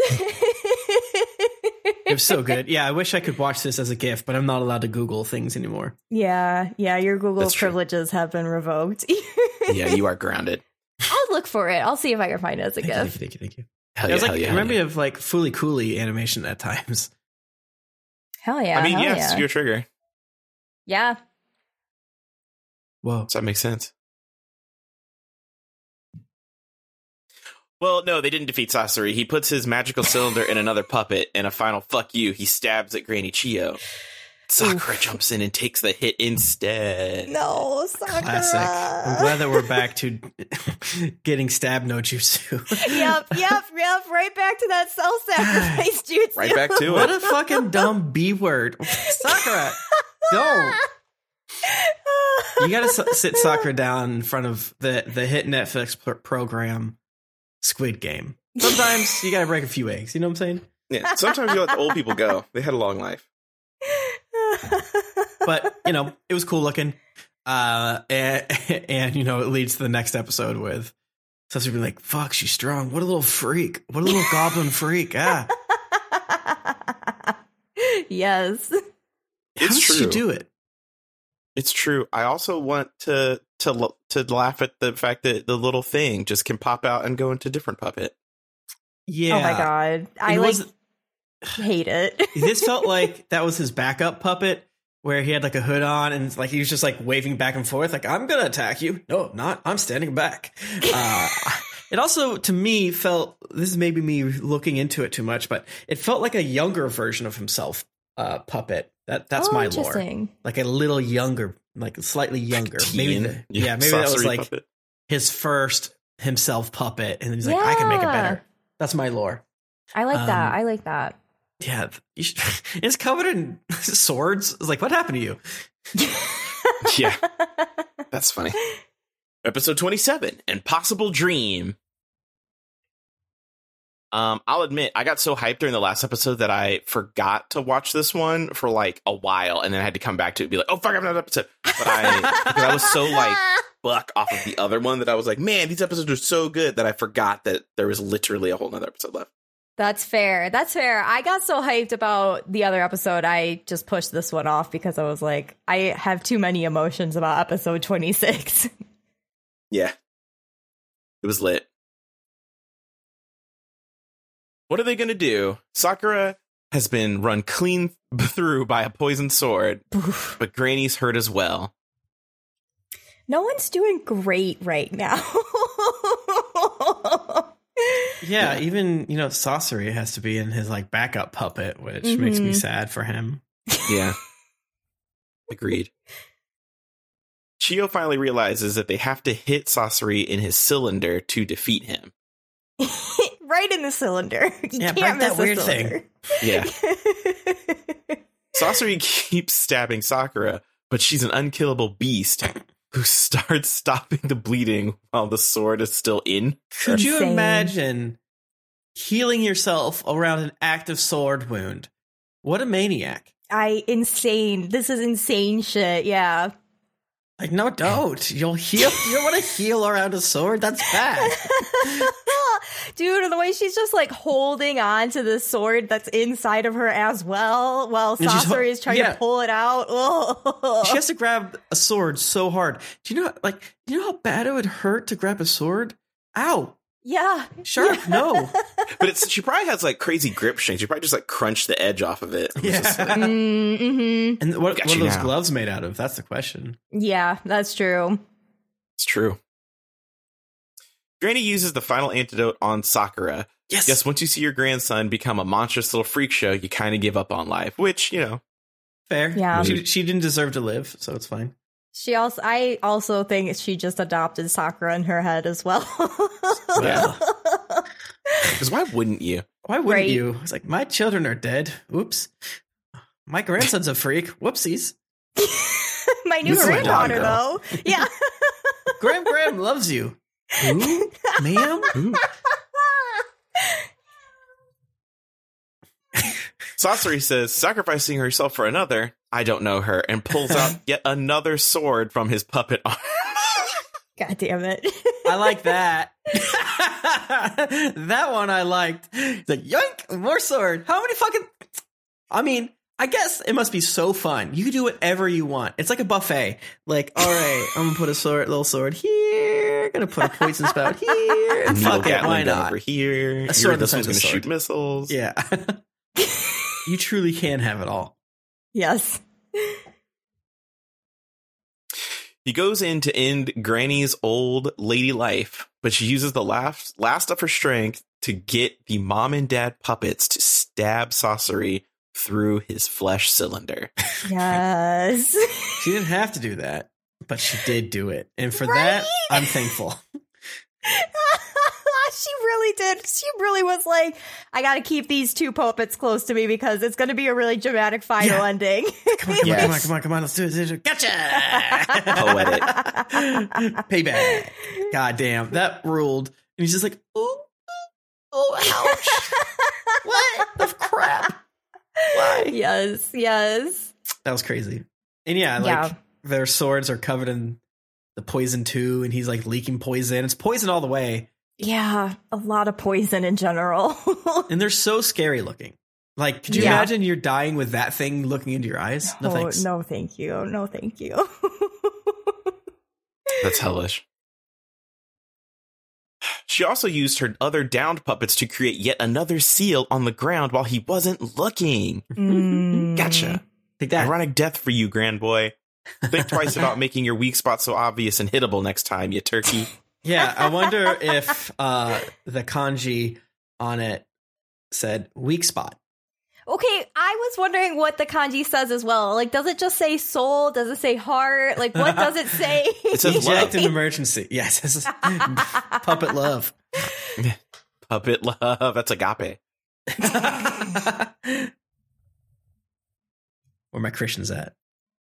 it was so good yeah i wish i could watch this as a gif but i'm not allowed to google things anymore yeah, yeah. Your Google That's true. privileges have been revoked. yeah, you are grounded. I'll look for it. I'll see if I can find it as a thank thank gift. you thank you thank you Hell it yeah, was like hell yeah, it remember yeah. me of like Fooly Cooley animation at times Hell yeah! I mean, hell yeah, yeah. Studio Trigger. yeah. whoa Does that make sense? Well, no, they didn't defeat Sasori. He puts his magical cylinder in another puppet, and a final fuck you, he stabs at Granny Chiyo. Sakura jumps in and takes the hit instead. No, Sakura. Classic. I'm glad that we're back to getting stab no jutsu. yep, yep, yep. Right back to that self sacrifice jutsu. Right back to it. what a fucking dumb B word. Sakura, don't. You gotta s- sit Sakura down in front of the, the hit Netflix pr- program Squid Game. Sometimes you gotta break a few eggs. You know what I'm saying? Yeah, sometimes you let the old people go. They had a long life. But you know, it was cool looking. Uh, and, and you know, it leads to the next episode with Sasori being like, "Fuck, she's strong. What a little freak. What a little goblin freak. Ah, yes. how It's does she do it? It's true. I also want to to to laugh at the fact that the little thing just can pop out and go into different puppet. Yeah. Oh my god. I It like was- hate it. this felt like that was his backup puppet where he had like a hood on and like he was just like waving back and forth like i'm gonna attack you no not i'm standing back uh, it also to me felt this is maybe me looking into it too much but it felt like a younger version of himself uh puppet that that's oh, my lore interesting. like a little younger like slightly younger maybe the, yeah, maybe that was like puppet. his first himself puppet and then he's like i can make it better that's my lore I like that. Um, I like that. Yeah, you should, it's covered in swords. It's like, what happened to you? Yeah, that's funny. Episode 27, Impossible Dream. Um, I'll admit, I got so hyped during the last episode that I forgot to watch this one for like a while, and then I had to come back to it and be like, "Oh fuck, I'm not episode." But I, I was so like buck off of the other one that I was like, "Man, these episodes are so good" that I forgot that there was literally a whole nother episode left. That's fair. That's fair. I got so hyped about the other episode, I just pushed this one off because I was like, I have too many emotions about episode 26. Yeah, it was lit. What are they going to do? Sakura has been run clean through by a poisoned sword, but Granny's hurt as well. no one's doing great right now. Yeah, even you know, Sasori has to be in his like backup puppet, which makes me Mhm. sad for him. Yeah. Agreed. Chiyo finally realizes that they have to hit Sasori in his cylinder to defeat him. right in the cylinder. You Yeah, can't break miss that a weird thing. Yeah. Sasori keeps stabbing Sakura, but she's an unkillable beast who starts stopping the bleeding while the sword is still in. Could you Insane. imagine healing yourself around an active sword wound What a maniac. I insane. This is insane shit. Yeah. Like, no, don't. You'll heal. You don't want to heal around a sword. That's bad. Dude, the way she's just like holding on to the sword that's inside of her as well while And Sasori is trying yeah. to pull it out. She has to grab a sword so hard. Do you know, like, do you know how bad it would hurt to grab a sword? Ow. Yeah. Sharp, no. But it's she probably has like crazy grip strength. She probably just like crunched the edge off of it. It was like- Yeah. Mm-hmm. And what, what are those now. gloves made out of? That's the question. Yeah, that's true. it's true. Granny uses the final antidote on Sakura. Yes. Yes, once you see your grandson become a monstrous little freak show, you kind of give up on life, which, you know, Fair. Yeah. She, she didn't deserve to live, so it's fine. She also, I also think she just adopted Sakura in her head as well. Well, because why wouldn't you? why wouldn't Right. you? It's like, my children are dead. Oops. My grandson's a freak. Whoopsies. my new This is my granddaughter, though. Yeah. Graham Graham loves you. Who? Ma'am? Sasori says, sacrificing herself for another, I don't know her, and pulls out yet another sword from his puppet arm. God damn it. I like that. that one I liked. It's like, yoink, more sword. How many fucking. I mean, I guess it must be so fun. You can do whatever you want. It's like a buffet. Like, all right, I'm gonna put a sword, little sword here. Gonna put a poison spout here. And fuck it, why not? over here. Here, sword this one's gonna a shoot missiles. Yeah, you truly can have it all. yes. He goes in to end Granny's old lady life, but she uses the last last of her strength to get the mom and dad puppets to stab Sasori through his flesh cylinder. Yes. She didn't have to do that, but she did do it, and for Right? that, I'm thankful. she really did. She really was like, I got to keep these two puppets close to me because it's going to be a really dramatic final Yeah. ending. Come on, come on, Yes. come on, come on, come on. Let's do it. Gotcha. Poetic. Payback. God damn, that ruled. And he's just like, oh, oh, ouch. what the crap? Why? yes, yes. That was crazy. And yeah, like Yeah. their swords are covered in the poison too, and he's like leaking poison. It's poison all the way, Yeah, a lot of poison in general. and they're so scary looking. Like, could you Yeah. imagine you're dying with that thing looking into your eyes? No oh, thanks. no, thank you. No, thank you. That's hellish. She also used her other downed puppets to create yet another seal on the ground while he wasn't looking. Mm. Gotcha. Take that. Ironic death for you, grand boy. Think twice about making your weak spot so obvious and hittable next time, you turkey. Yeah, I wonder if uh, the kanji on it said weak spot. Okay, I was wondering what the kanji says as well. Like, does it just say soul? Does it say heart? Like, what does it say? It says Eject love. in emergency. Yes, this puppet love. Puppet love. That's agape. Where my Christians at?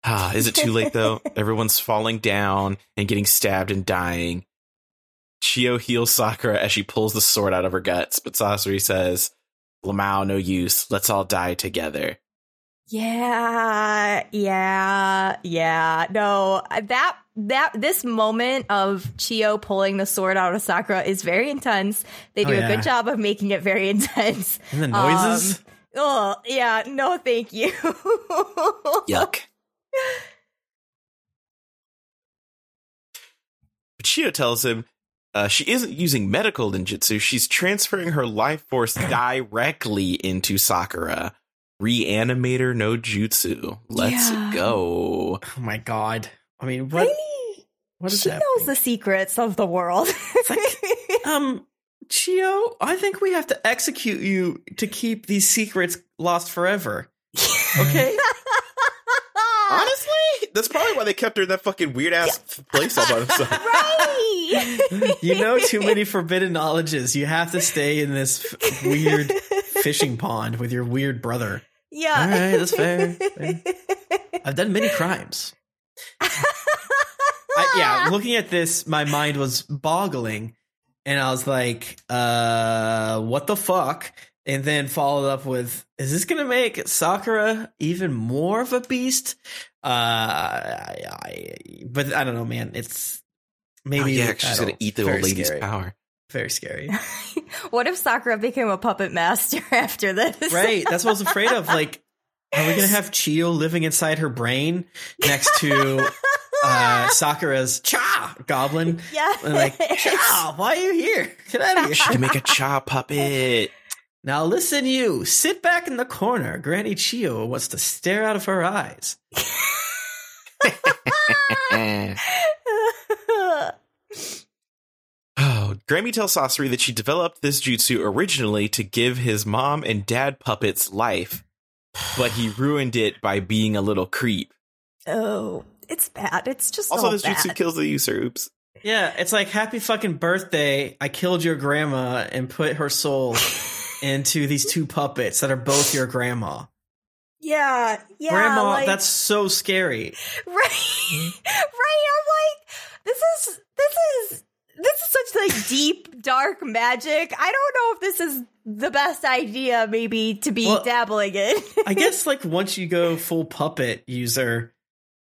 Ah, is it too late though? Everyone's falling down and getting stabbed and dying. Chiyo heals Sakura as she pulls the sword out of her guts, but Sasori says, Lamau, no use. Let's all die together. Yeah, yeah, yeah. No, that that this moment of Chiyo pulling the sword out of Sakura is very intense. They Oh, do yeah. a good job of making it very intense. And the noises. Um, oh, yeah. No, thank you. Yuck. But Chiyo tells him uh, she isn't using medical ninjutsu. She's transferring her life force directly into Sakura. Reanimator no jutsu. Let's Yeah. go. oh my god! I mean, what? Really? What is She that? knows the secrets of the world. um, Chiyo, I think we have to execute you to keep these secrets lost forever. Okay. Honestly, that's probably why they kept her in that fucking weird ass place all by themselves. right. you know too many forbidden knowledges. You have to stay in this f- weird fishing pond with your weird brother. Yeah. All right, that's fair. Fair. I've done many crimes. I, yeah, looking at this, my mind was boggling, and I was like, "Uh, what the fuck?" and then followed up with, "Is this going to make Sakura even more of a beast?" Uh, I, I, but I don't know, man. It's maybe oh, yeah, she's gonna eat the very old lady's scary. power. Very scary. what if Sakura became a puppet master after this? right. That's what I was afraid of. Like, are we gonna have Chiyo living inside her brain next to uh, Sakura's Cha goblin? yeah. And like, Cha, why are you here? Get out of She here. can make a cha puppet. Now listen, you sit back in the corner. Granny Chiyo wants to stare out of her eyes. Oh, Grammy tells Sasori that she developed this jutsu originally to give his mom and dad puppets life, but he ruined it by being a little creep. oh, it's bad. It's just Also, all this bad. jutsu kills the user. Oops. Yeah, it's like happy fucking birthday. I killed your grandma and put her soul into these two puppets that are both your grandma. yeah, yeah. grandma, like- that's so scary. right, right. I'm like, this is this is this is such like deep dark magic. I don't know if this is the best idea, maybe to be Well, dabbling in. I guess like once you go full puppet user,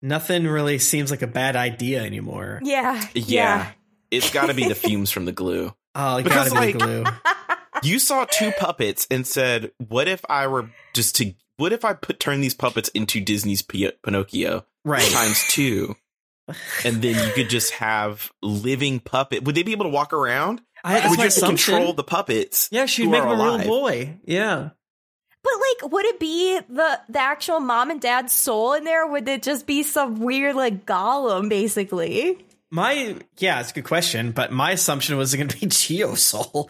nothing really seems like a bad idea anymore. yeah, Yeah. It's got to be the fumes from the glue. Oh, it Because, gotta be like- glue. You saw two puppets and said, "What if I were just to? What if I put turn these puppets into Disney's P- Pinocchio Right. times two, and then you could just have living puppet? Would they be able to walk around? I, that's would my you have to control the puppets? yeah, she'd make are him a alive? little boy. Yeah. But like, would it be the the actual mom and dad's soul in there? Would it just be some weird like golem, basically? My yeah, it's a good question, but my assumption was it going to be Chiyo Soul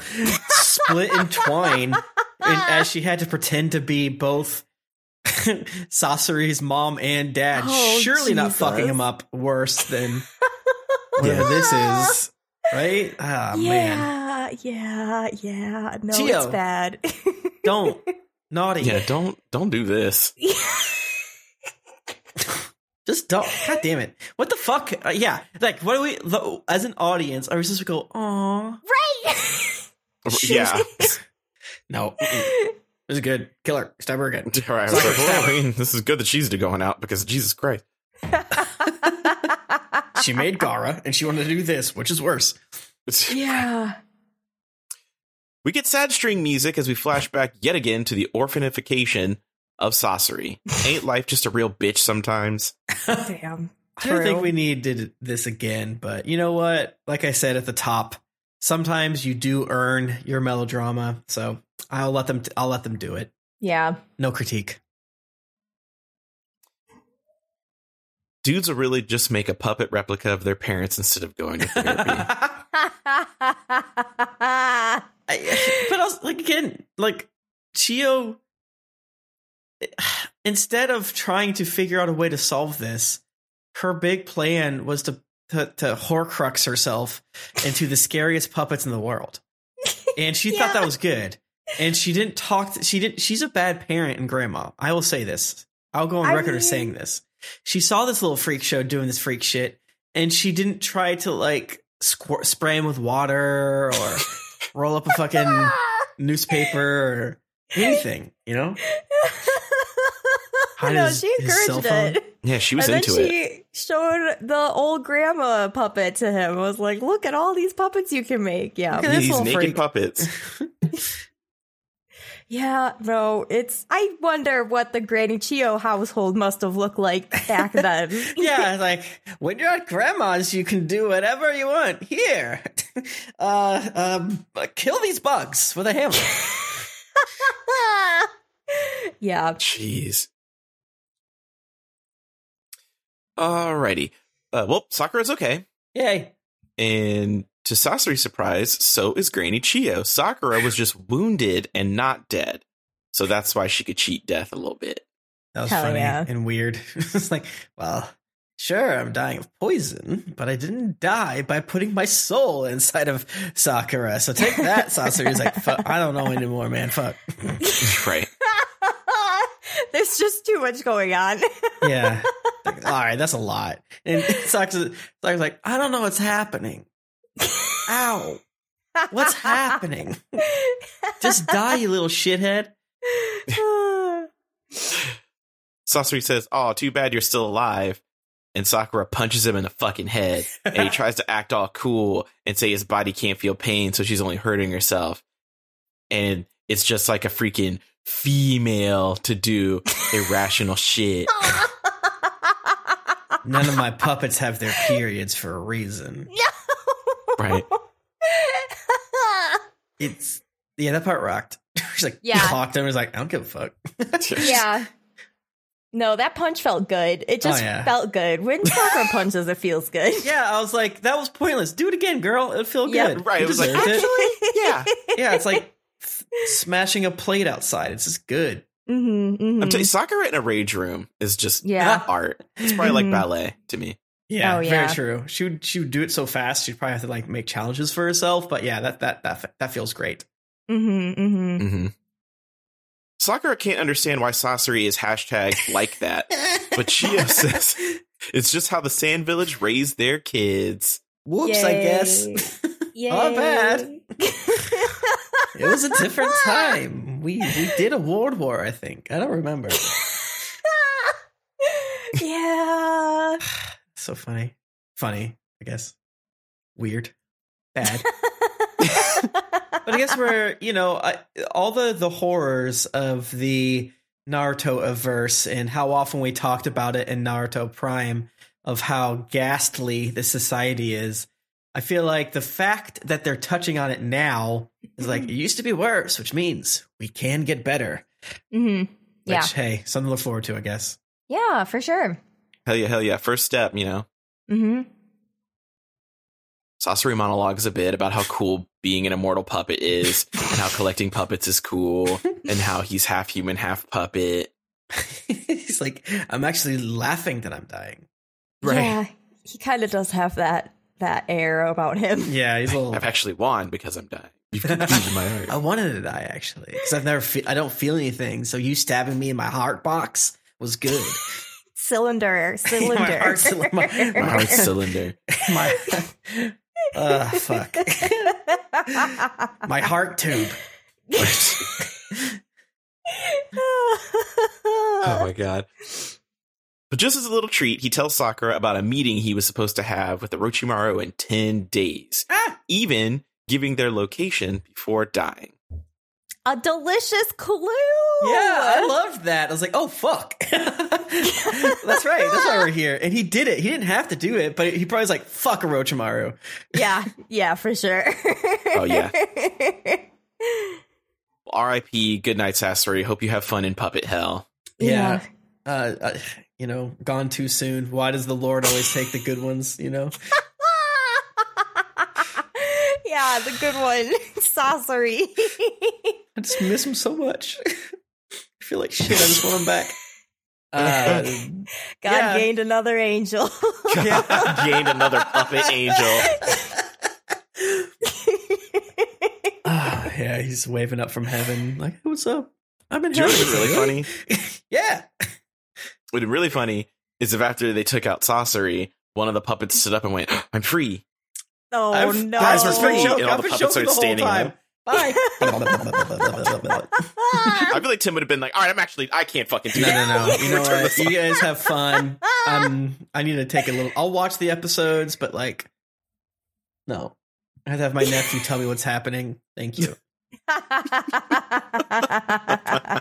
split in twine, and as she had to pretend to be both Sasori's mom and dad. Oh, Surely not fucking him up worse than whatever Yeah. this is, right? Ah man, yeah, yeah, yeah. No, Geo. it's bad. don't naughty. Yeah, don't don't do this. Just don't. God damn it! What the fuck? Uh, yeah, like what do we the, as an audience are we supposed to go? Aw, right. Yeah. no. mm-mm. This is good. Killer. Stab her again. All right, I was like, well, I mean, this is good that she's going out because Jesus Christ. she made Gaara and she wanted to do this, which is worse. yeah. We get sad string music as we flash back yet again to the orphanification of Sasori. Ain't life just a real bitch sometimes? Damn. I don't think True. we needed this again, but you know what? Like I said at the top, sometimes you do earn your melodrama, so I'll let them. I'll let them do it. Yeah. No critique. Dudes will really just make a puppet replica of their parents instead of going to therapy. I, but also, like again, like Chiyo, instead of trying to figure out a way to solve this, her big plan was to to, to Horcrux herself into the scariest puppets in the world, and she thought that was good. And she didn't talk. To, she didn't. She's a bad parent and grandma. I will say this. I'll go on I record as saying this. She saw this little freak show doing this freak shit, and she didn't try to like spray him with water or roll up a fucking newspaper or anything, you know? Hide no, she encouraged it. yeah, she was and into then it. she showed the old grandma puppet to him. I was like, "Look at all these puppets you can make." Yeah, Look this These little naked freak. puppets. yeah. No, it's. I wonder what the Granny Chiyo household must have looked like back then. yeah, like when you're at grandma's, you can do whatever you want. Here, uh, um, kill these bugs with a hammer. yeah. Jeez. Alrighty. Uh, well, Sakura's okay. Yay! And to Sasori's surprise, so is Granny Chiyo. Sakura was just wounded and not dead. So that's why she could cheat death a little bit. That was Hell funny yeah. and weird. it's like, well, sure, I'm dying of poison, but I didn't die by putting my soul inside of Sakura. So take that, Sasori. He's like, fuck, I don't know anymore, man. Fuck. right. There's just too much going on. yeah. Like, all right, that's a lot. And Sakura's, Sakura's like, I don't know what's happening. Ow. What's happening? Just die, you little shithead. Sasori says, "Oh, too bad you're still alive." And Sakura punches him in the fucking head, and he tries to act all cool and say his body can't feel pain, so she's only hurting herself. And it's just like a freaking female to do irrational shit. None of my puppets have their periods for a reason. Right. It's yeah, that part rocked. She's like, Yeah. he talked to him. He's like, I don't give a fuck. yeah. No, that punch felt good. It just Oh, yeah. felt good. When Sakura punches, it feels good. Yeah, I was like, that was pointless. Do it again, girl. It'll feel Yeah. good. Right. You It was like, deserved it. actually, yeah. yeah, it's like f- smashing a plate outside. It's just good. Mm-hmm, mm-hmm. I'm telling you, Sakura in a rage room is just Yeah. art. It's probably like Mhm. ballet to me. Yeah, Oh, yeah. very true. She would she would do it so fast. She'd probably have to like make challenges for herself. But yeah, that that that that feels great. mm-hmm, mm-hmm. Mm-hmm. Sakura can't understand why Sasori is hashtag like that, but Chiyo says it's just how the Sand Village raised their kids. Whoops, I guess. Yay. Not bad. It was a different time. We we did a world war, I think. I don't remember. yeah. So funny. Funny, I guess. Weird. Bad. But I guess we're, you know, I, all the the horrors of the Narutoverse and how often we talked about it in Naruto Prime of how ghastly the society is. I feel like the fact that they're touching on it now is like it used to be worse, which means we can get better. hmm Which Yeah. hey, something to look forward to, I guess. Yeah, for sure. Hell yeah, hell yeah. First step, you know. hmm Sasori monologues a bit about how cool being an immortal puppet is, and how collecting puppets is cool, and how he's half human, half puppet. He's like, I'm actually laughing that I'm dying. Yeah, he kind of does have that that air about him. Yeah, he's a little. I've actually won because I'm dying. You've completed my art. I wanted to die actually because I've never. Fe- I don't feel anything. So you stabbing me in my heart box was good. Cylinder, cylinder. my heart, cylinder. My, My heart cylinder. my uh, fuck. my heart tube. Oh my god. But just as a little treat, he tells Sakura about a meeting he was supposed to have with the Orochimaru in 10 days, Ah! even giving their location before dying. A delicious clue. Yeah, I loved that. I was like, oh fuck. That's right. That's why we're here. And he did it. He didn't have to do it, but he probably was like, fuck Orochimaru. yeah, yeah, for sure. Oh, yeah. RIP, good night, Sasori. Hope you have fun in puppet hell. Yeah. Uh, uh, you know, gone too soon. Why does the Lord always take the good ones? You know, yeah, the good one, Sasori. I just miss him so much. I feel like shit. I just want him back. Uh, God Yeah. gained another angel. God, gained another puppet angel. ah, yeah, he's waving up from heaven, like, "Hey, "What's up? I'm in Do you know really funny? yeah, What'd be really funny is if after they took out Sasori, one of the puppets stood up and went, I'm free. Oh I've- no! Guys, we're I've free. been And all I've the been puppets joking started standing time. Bye. I feel like Tim would have been like, all right, I'm actually, I can't fucking do No, that. no, no. You know what? You guys have fun. Um, I need to take a little. I'll watch the episodes, but like, no. I have to have my nephew tell me what's happening. Thank you.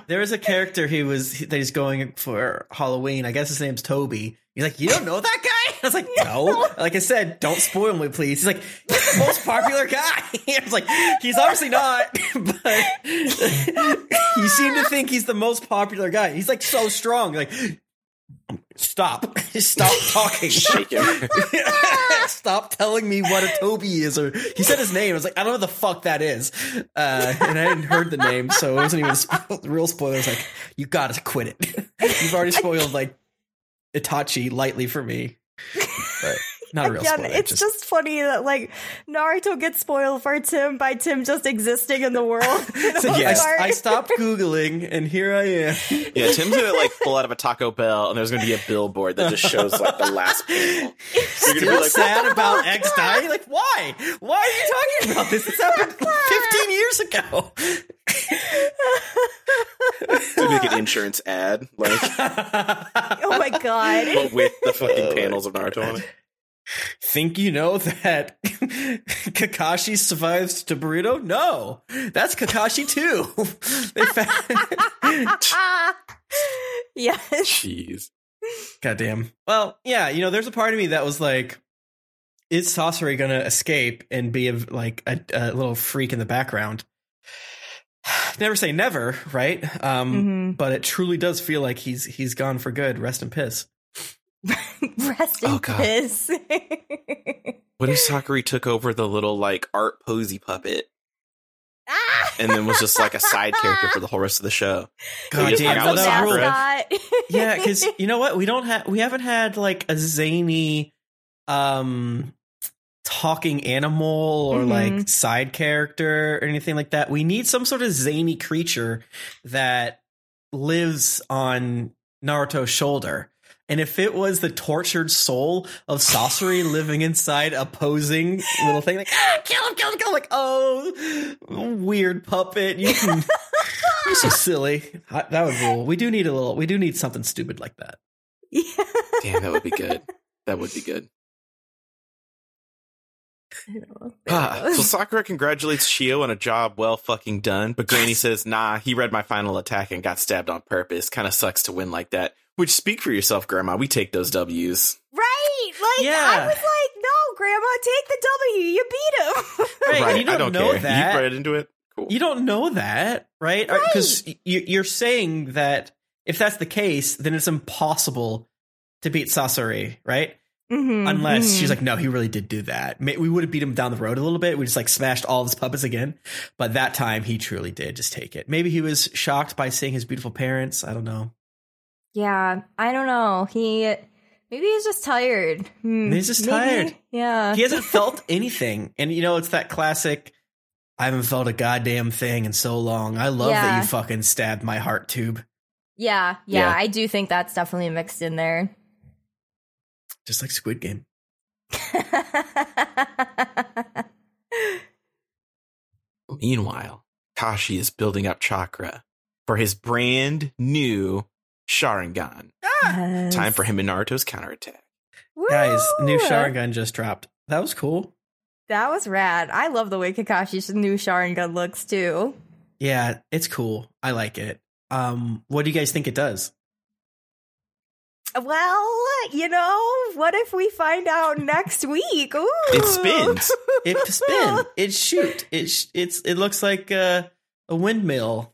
There is a character he was that he's going for Halloween. I guess his name's Toby. He's like, you don't know that guy? I was like, no. Like I said, don't spoil me, please. He's like, he's the most popular guy. I was like, he's obviously not, but you seem to think he's the most popular guy. He's like so strong. Like, stop, stop talking. Stop telling me what a Toby is. Or he said his name. I was like, I don't know what the fuck that is, uh, and I hadn't heard the name, so it wasn't even a spo- real spoiler. I was like, you gotta quit it. You've already spoiled like Itachi lightly for me. But Not a real Again, spoiler. it's just, funny that like Naruto gets spoiled for Tim by Tim just existing in the world. So, I yeah, I, I stopped googling, and here I am. Yeah, Tim's gonna like pull out of a Taco Bell, and there's gonna be a billboard that just shows like the last panel. You're gonna be like, sad about X dying. Like, why? Why are you talking about this? This happened 15 years ago. Gonna make an insurance ad, like oh my god. but with the fucking panels of Naruto on it. Think you know that Kakashi survives to Boruto? No, that's Kakashi too. they found. yes. Jeez. Goddamn. Well, yeah, you know, there's a part of me that was like, is Sasori gonna escape and be a, like a, a little freak in the background? never say never, right? Um, Mhm. but it truly does feel like he's he's gone for good. Rest in piss. Rest in Oh, God. piss. What if Sakura took over the little like art posy puppet ah! and then was just like a side character for the whole rest of the show? God damn, hung no, that would rule. Sakura. yeah, because you know what? We don't have we haven't had like a zany um talking animal or Mhm. like side character or anything like that. We need some sort of zany creature that lives on Naruto's shoulder. And if it was the tortured soul of Sasori living inside a posing little thing, like ah, kill him, kill him, kill him, like oh, weird puppet, you can. You're so silly. That would rule. We do need a little. We do need something stupid like that. Yeah. Damn, that would be good. That would be good. Ah, so Sakura congratulates Chiyo on a job well fucking done, but Granny says, nah, he read my final attack and got stabbed on purpose. Kind of sucks to win like that. Which speak for yourself, Grandma. We take those W's. Right. Like Yeah. I was like, no, Grandma, take the W. You beat him. Right, and you don't don't know care. that. You read into it. Cool. You don't know that, right? Because you, you're saying that if that's the case, then it's impossible to beat Sasori, right? Mhm, Unless mhm. she's like, no, he really did do that. We would have beat him down the road a little bit. We just like smashed all of his puppets again. But that time he truly did just take it. Maybe he was shocked by seeing his beautiful parents. I don't know. Yeah, I don't know. He maybe he's just tired. Hmm, He's just maybe. tired. Yeah. he hasn't felt anything. And you know, it's that classic I haven't felt a goddamn thing in so long. I love that you fucking stabbed my heart tube. yeah, yeah, Yeah. I do think that's definitely mixed in there. Just like Squid Game. Meanwhile, Kashi is building up chakra for his brand new Sharingan. Time for him and Naruto's counterattack. Guys, new Woo! Sharingan just dropped. That was cool. That was rad. I love the way Kakashi's new Sharingan looks too. Yeah, it's cool. I like it. Um, what do you guys think it does? Well, you know, what if we find out next week? Ooh. It spins. It spins. It shoot. It sh- it's it looks like uh, a windmill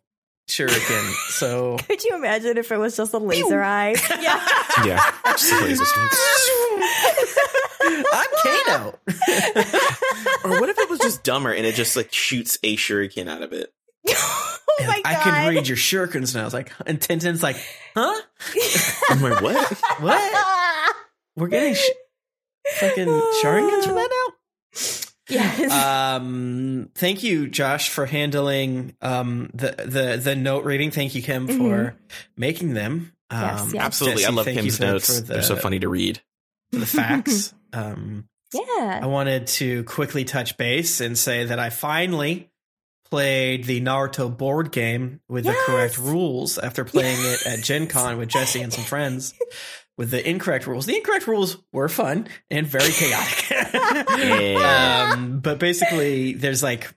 shuriken. So Could you imagine if it was just a laser eye? Yeah. Yeah. Just laser. I'm Kano. or what if it was just dumber and it just like shoots a shuriken out of it? oh my god. I can read your shurikens now. I was like, and Tintin's like, huh? I'm like, what? What? We're getting sh- fucking Sharingans for that now? Yes. um thank you josh for handling um the the the note reading thank you Kym for making them um Yes, yes. Absolutely. I love Kym's for- notes. the, They're so funny to read. the facts um i wanted to quickly touch base and say that i finally played the naruto board game with the correct rules after playing it at gen con with Jessy and some friends with the incorrect rules the incorrect rules were fun and very chaotic Yeah. um, but basically, there's like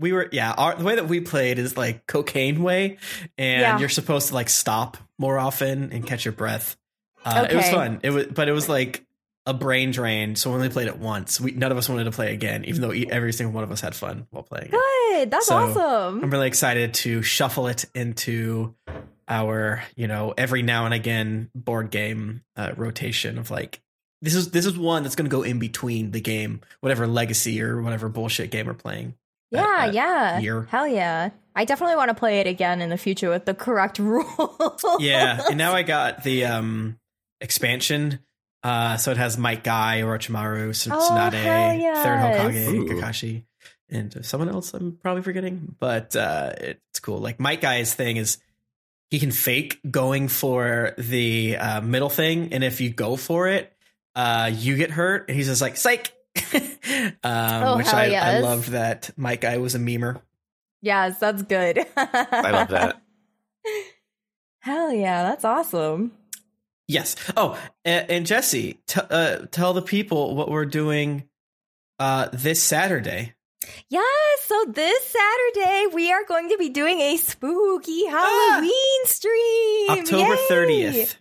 we were yeah. Our, the way that we played is like cocaine way, and Yeah. you're supposed to like stop more often and catch your breath. Uh, It was fun. It was, but it was like a brain drain. So we only played it once. We none of us wanted to play again, even though every single one of us had fun while playing it. Good. That's So, awesome. I'm really excited to shuffle it into our, you know, every now and again board game uh, rotation of like this is this is one that's going to go in between the game, whatever legacy or whatever bullshit game we're playing. Yeah, that yeah. year. Hell yeah. I definitely want to play it again in the future with the correct rules Yeah, and now I got the um expansion Uh, so it has Might Guy, Orochimaru, Tsun- Oh, Tsunade, hell Third Hokage, yes. Ooh. Kakashi, and someone else I'm probably forgetting. But uh, it's cool. Like Might Guy's thing is he can fake going for the uh, middle thing, and if you go for it, uh, you get hurt. And he's just like psych. um, Oh, which hell I, I yes. loved that Might Guy was a memer. Yes, that's good. I love that. Hell yeah, that's awesome. Yes. Oh, and, and Jessy, t- uh, tell the people what we're doing uh, this Saturday. Yes, so this Saturday we are going to be doing a spooky Halloween stream. October Yay! thirtieth,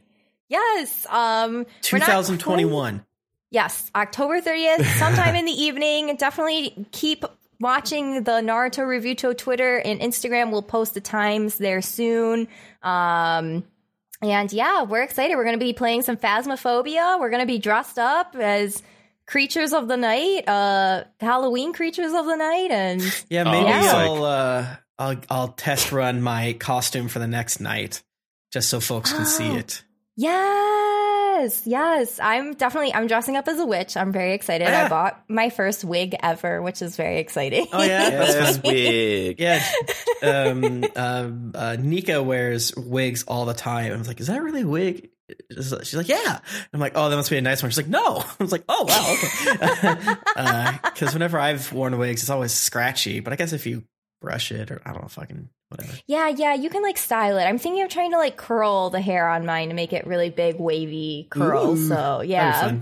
Yes. Um two we're not thousand quite- twenty-one. Yes, October 30th, sometime in the evening. Definitely keep watching the Naruto Reviewto Twitter and Instagram. We'll post the times there soon. Um, and yeah, we're excited. We're going to be playing some Phasmophobia. We're going to be dressed up as creatures of the night, uh, Halloween creatures of the night. And Yeah, Oh, maybe Yeah. I'll uh, I'll I'll test run my costume for the next night, just so folks can see Oh. it. yes, yes, I'm definitely, I'm dressing up as a witch. I'm very excited. Ah. I bought my first wig ever, which is very exciting. Oh yeah, that's Yes, wig. Yeah, um, um, uh, Nika wears wigs all the time. I was like, "Is that really a wig?" She's like, "Yeah." I'm like, "Oh, that must be a nice one." She's like, "No." I was like, "Oh, wow, okay." Because whenever I've worn wigs, it's always scratchy. But I guess if you brush it, or I don't know, fucking whatever. Yeah, yeah, you can like style it. I'm thinking of trying to like curl the hair on mine to make it really big, wavy curls. Ooh, So yeah,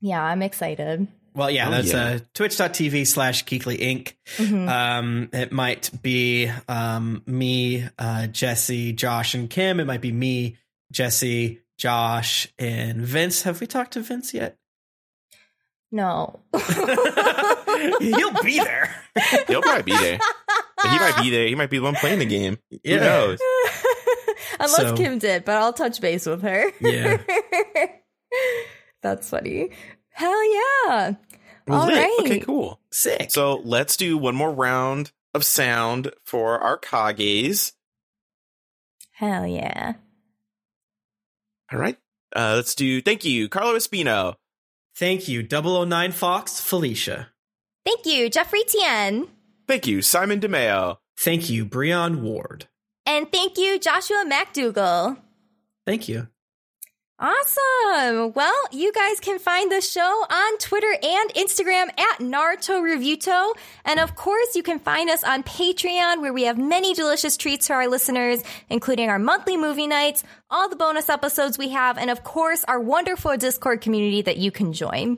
yeah, I'm excited. Well, yeah, Oh, that's yeah. uh, twitch.tv slash Geekly Inc. Mhm. Um, it might be um, me, uh, Jessy, Josh, and Kym. It might be me, Jessy, Josh, and Vince. Have we talked to Vince yet? No, He'll be there. He'll probably be there. He might be there. He might be the one playing the game. Who Yeah. knows? unless So- Kym did, but I'll touch base with her. Yeah. that's funny. Hell yeah! All Lit. right. Okay, cool. Sick. So let's do one more round of sound for our Kages. Hell yeah! All right. Uh, let's do thank you, Carlo Espino. Thank you, 009 Fox, Felicia. Thank you, Jeffrey Tien, Thank you, Simon DeMeo. Thank you, Breon Ward. and thank you, Joshua MacDougall. Thank you. Awesome. Well, you guys can find the show on Twitter and Instagram at Naruto Reviewto. And of course, you can find us on Patreon where we have many delicious treats for our listeners, including our monthly movie nights, all the bonus episodes we have, and of course, our wonderful Discord community that you can join.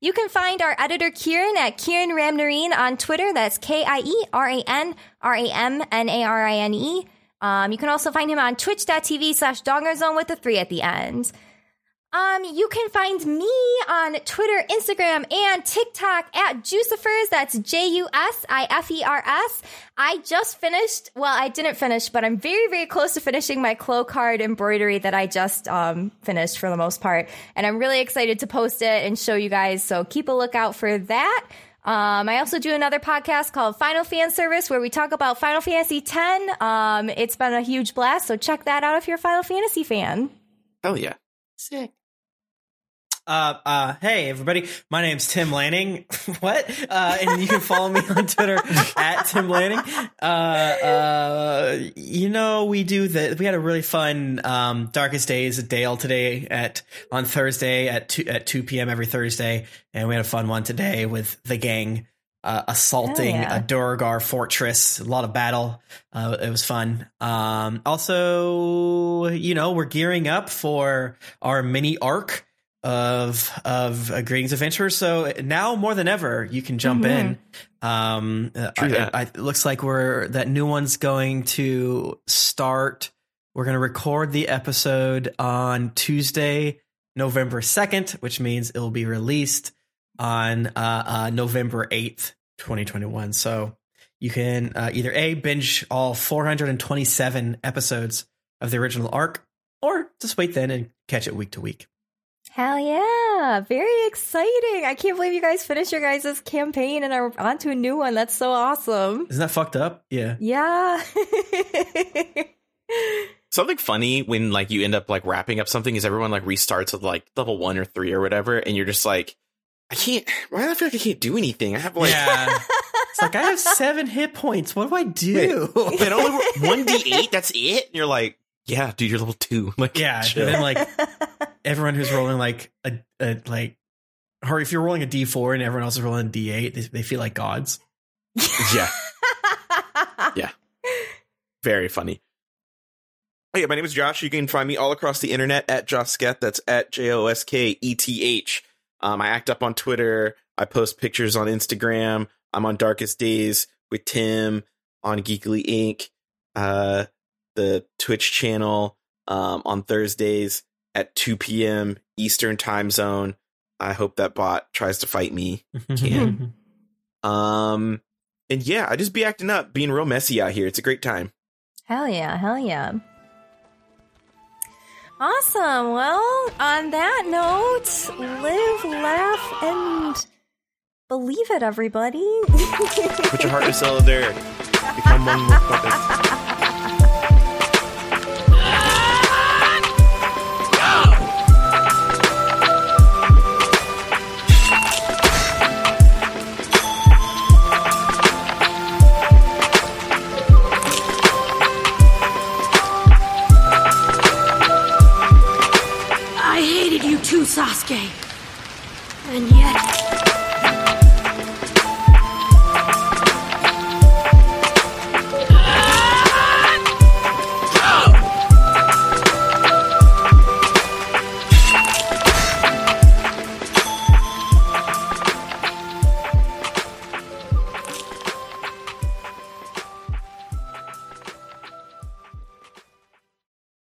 You can find our editor Kieran at Kieran Ramnarine on Twitter. That's K I E R A N R A M N A R I N E. Um, you can also find him on twitch.tv slash dongerzone with the three at the end. Um, you can find me on Twitter, Instagram, and TikTok at Jusifers. That's J-U-S-I-F-E-R-S. I just finished, well, I didn't finish, but I'm very, very close to finishing my Clow card embroidery that I just um, finished for the most part. And I'm really excited to post it and show you guys. So keep a lookout for that. Um, I also do another podcast called Final Fan Service where we talk about Final Fantasy X. Um, it's been a huge blast, so check that out if you're a Final Fantasy fan. Hell yeah. Sick. Uh, uh, hey everybody, my name's Tim Lanning. what? Uh, and you can follow me on Twitter at Tim Lanning. Uh, uh, you know, we do the, we had a really fun, um, Darkest Days at Dale today at, on Thursday at two, at 2 p.m. every Thursday. And we had a fun one today with the gang, uh, assaulting yeah. a Duergar fortress. A lot of battle. Uh, it was fun. Um, also, you know, we're gearing up for our mini arc of of uh, Greetings Adventure. So now more than ever, you can jump Mhm. in. Um, uh, True I- that. I- it looks like we're that new one's going to start. We're going to record the episode on Tuesday, November second, which means it will be released on uh, uh, November eighth, twenty twenty one. So you can uh, either a binge all 427 episodes of the original arc, or just wait then and catch it week to week. Hell yeah. Very exciting. I can't believe you guys finished your guys' campaign and are on to a new one. That's so awesome. Isn't that fucked up? Yeah. Yeah. Something funny when like you end up like wrapping up something is everyone like restarts at like level one or three or whatever, and you're just like, I can't. Why do I feel like I can't do anything? I have like yeah. It's like I have seven hit points. What do I do? Wait, only one d eight. That's it. And you're like, yeah, dude, you're level two. Like, yeah. chill. And then like everyone who's rolling like a, a like, or if you're rolling a D four and everyone else is rolling a D eight, they, they feel like gods. yeah, Yeah. very funny. Hey, my name is Josh. You can find me all across the internet at Josketh. That's at J O S K E T H. Um, I act up on Twitter. I post pictures on Instagram. I'm on Darkest Days with Tim on Geekly Inc. Uh, the Twitch channel um, on Thursdays at 2 p.m. Eastern time zone. I hope that bot tries to fight me. Can. Um, and yeah, I just be acting up, being real messy out here. It's a great time. Hell yeah, hell yeah. Awesome. Well, on that note, live, laugh, and believe it, everybody. Put your heart in solidarity. Become one with. Sasuke. And yet,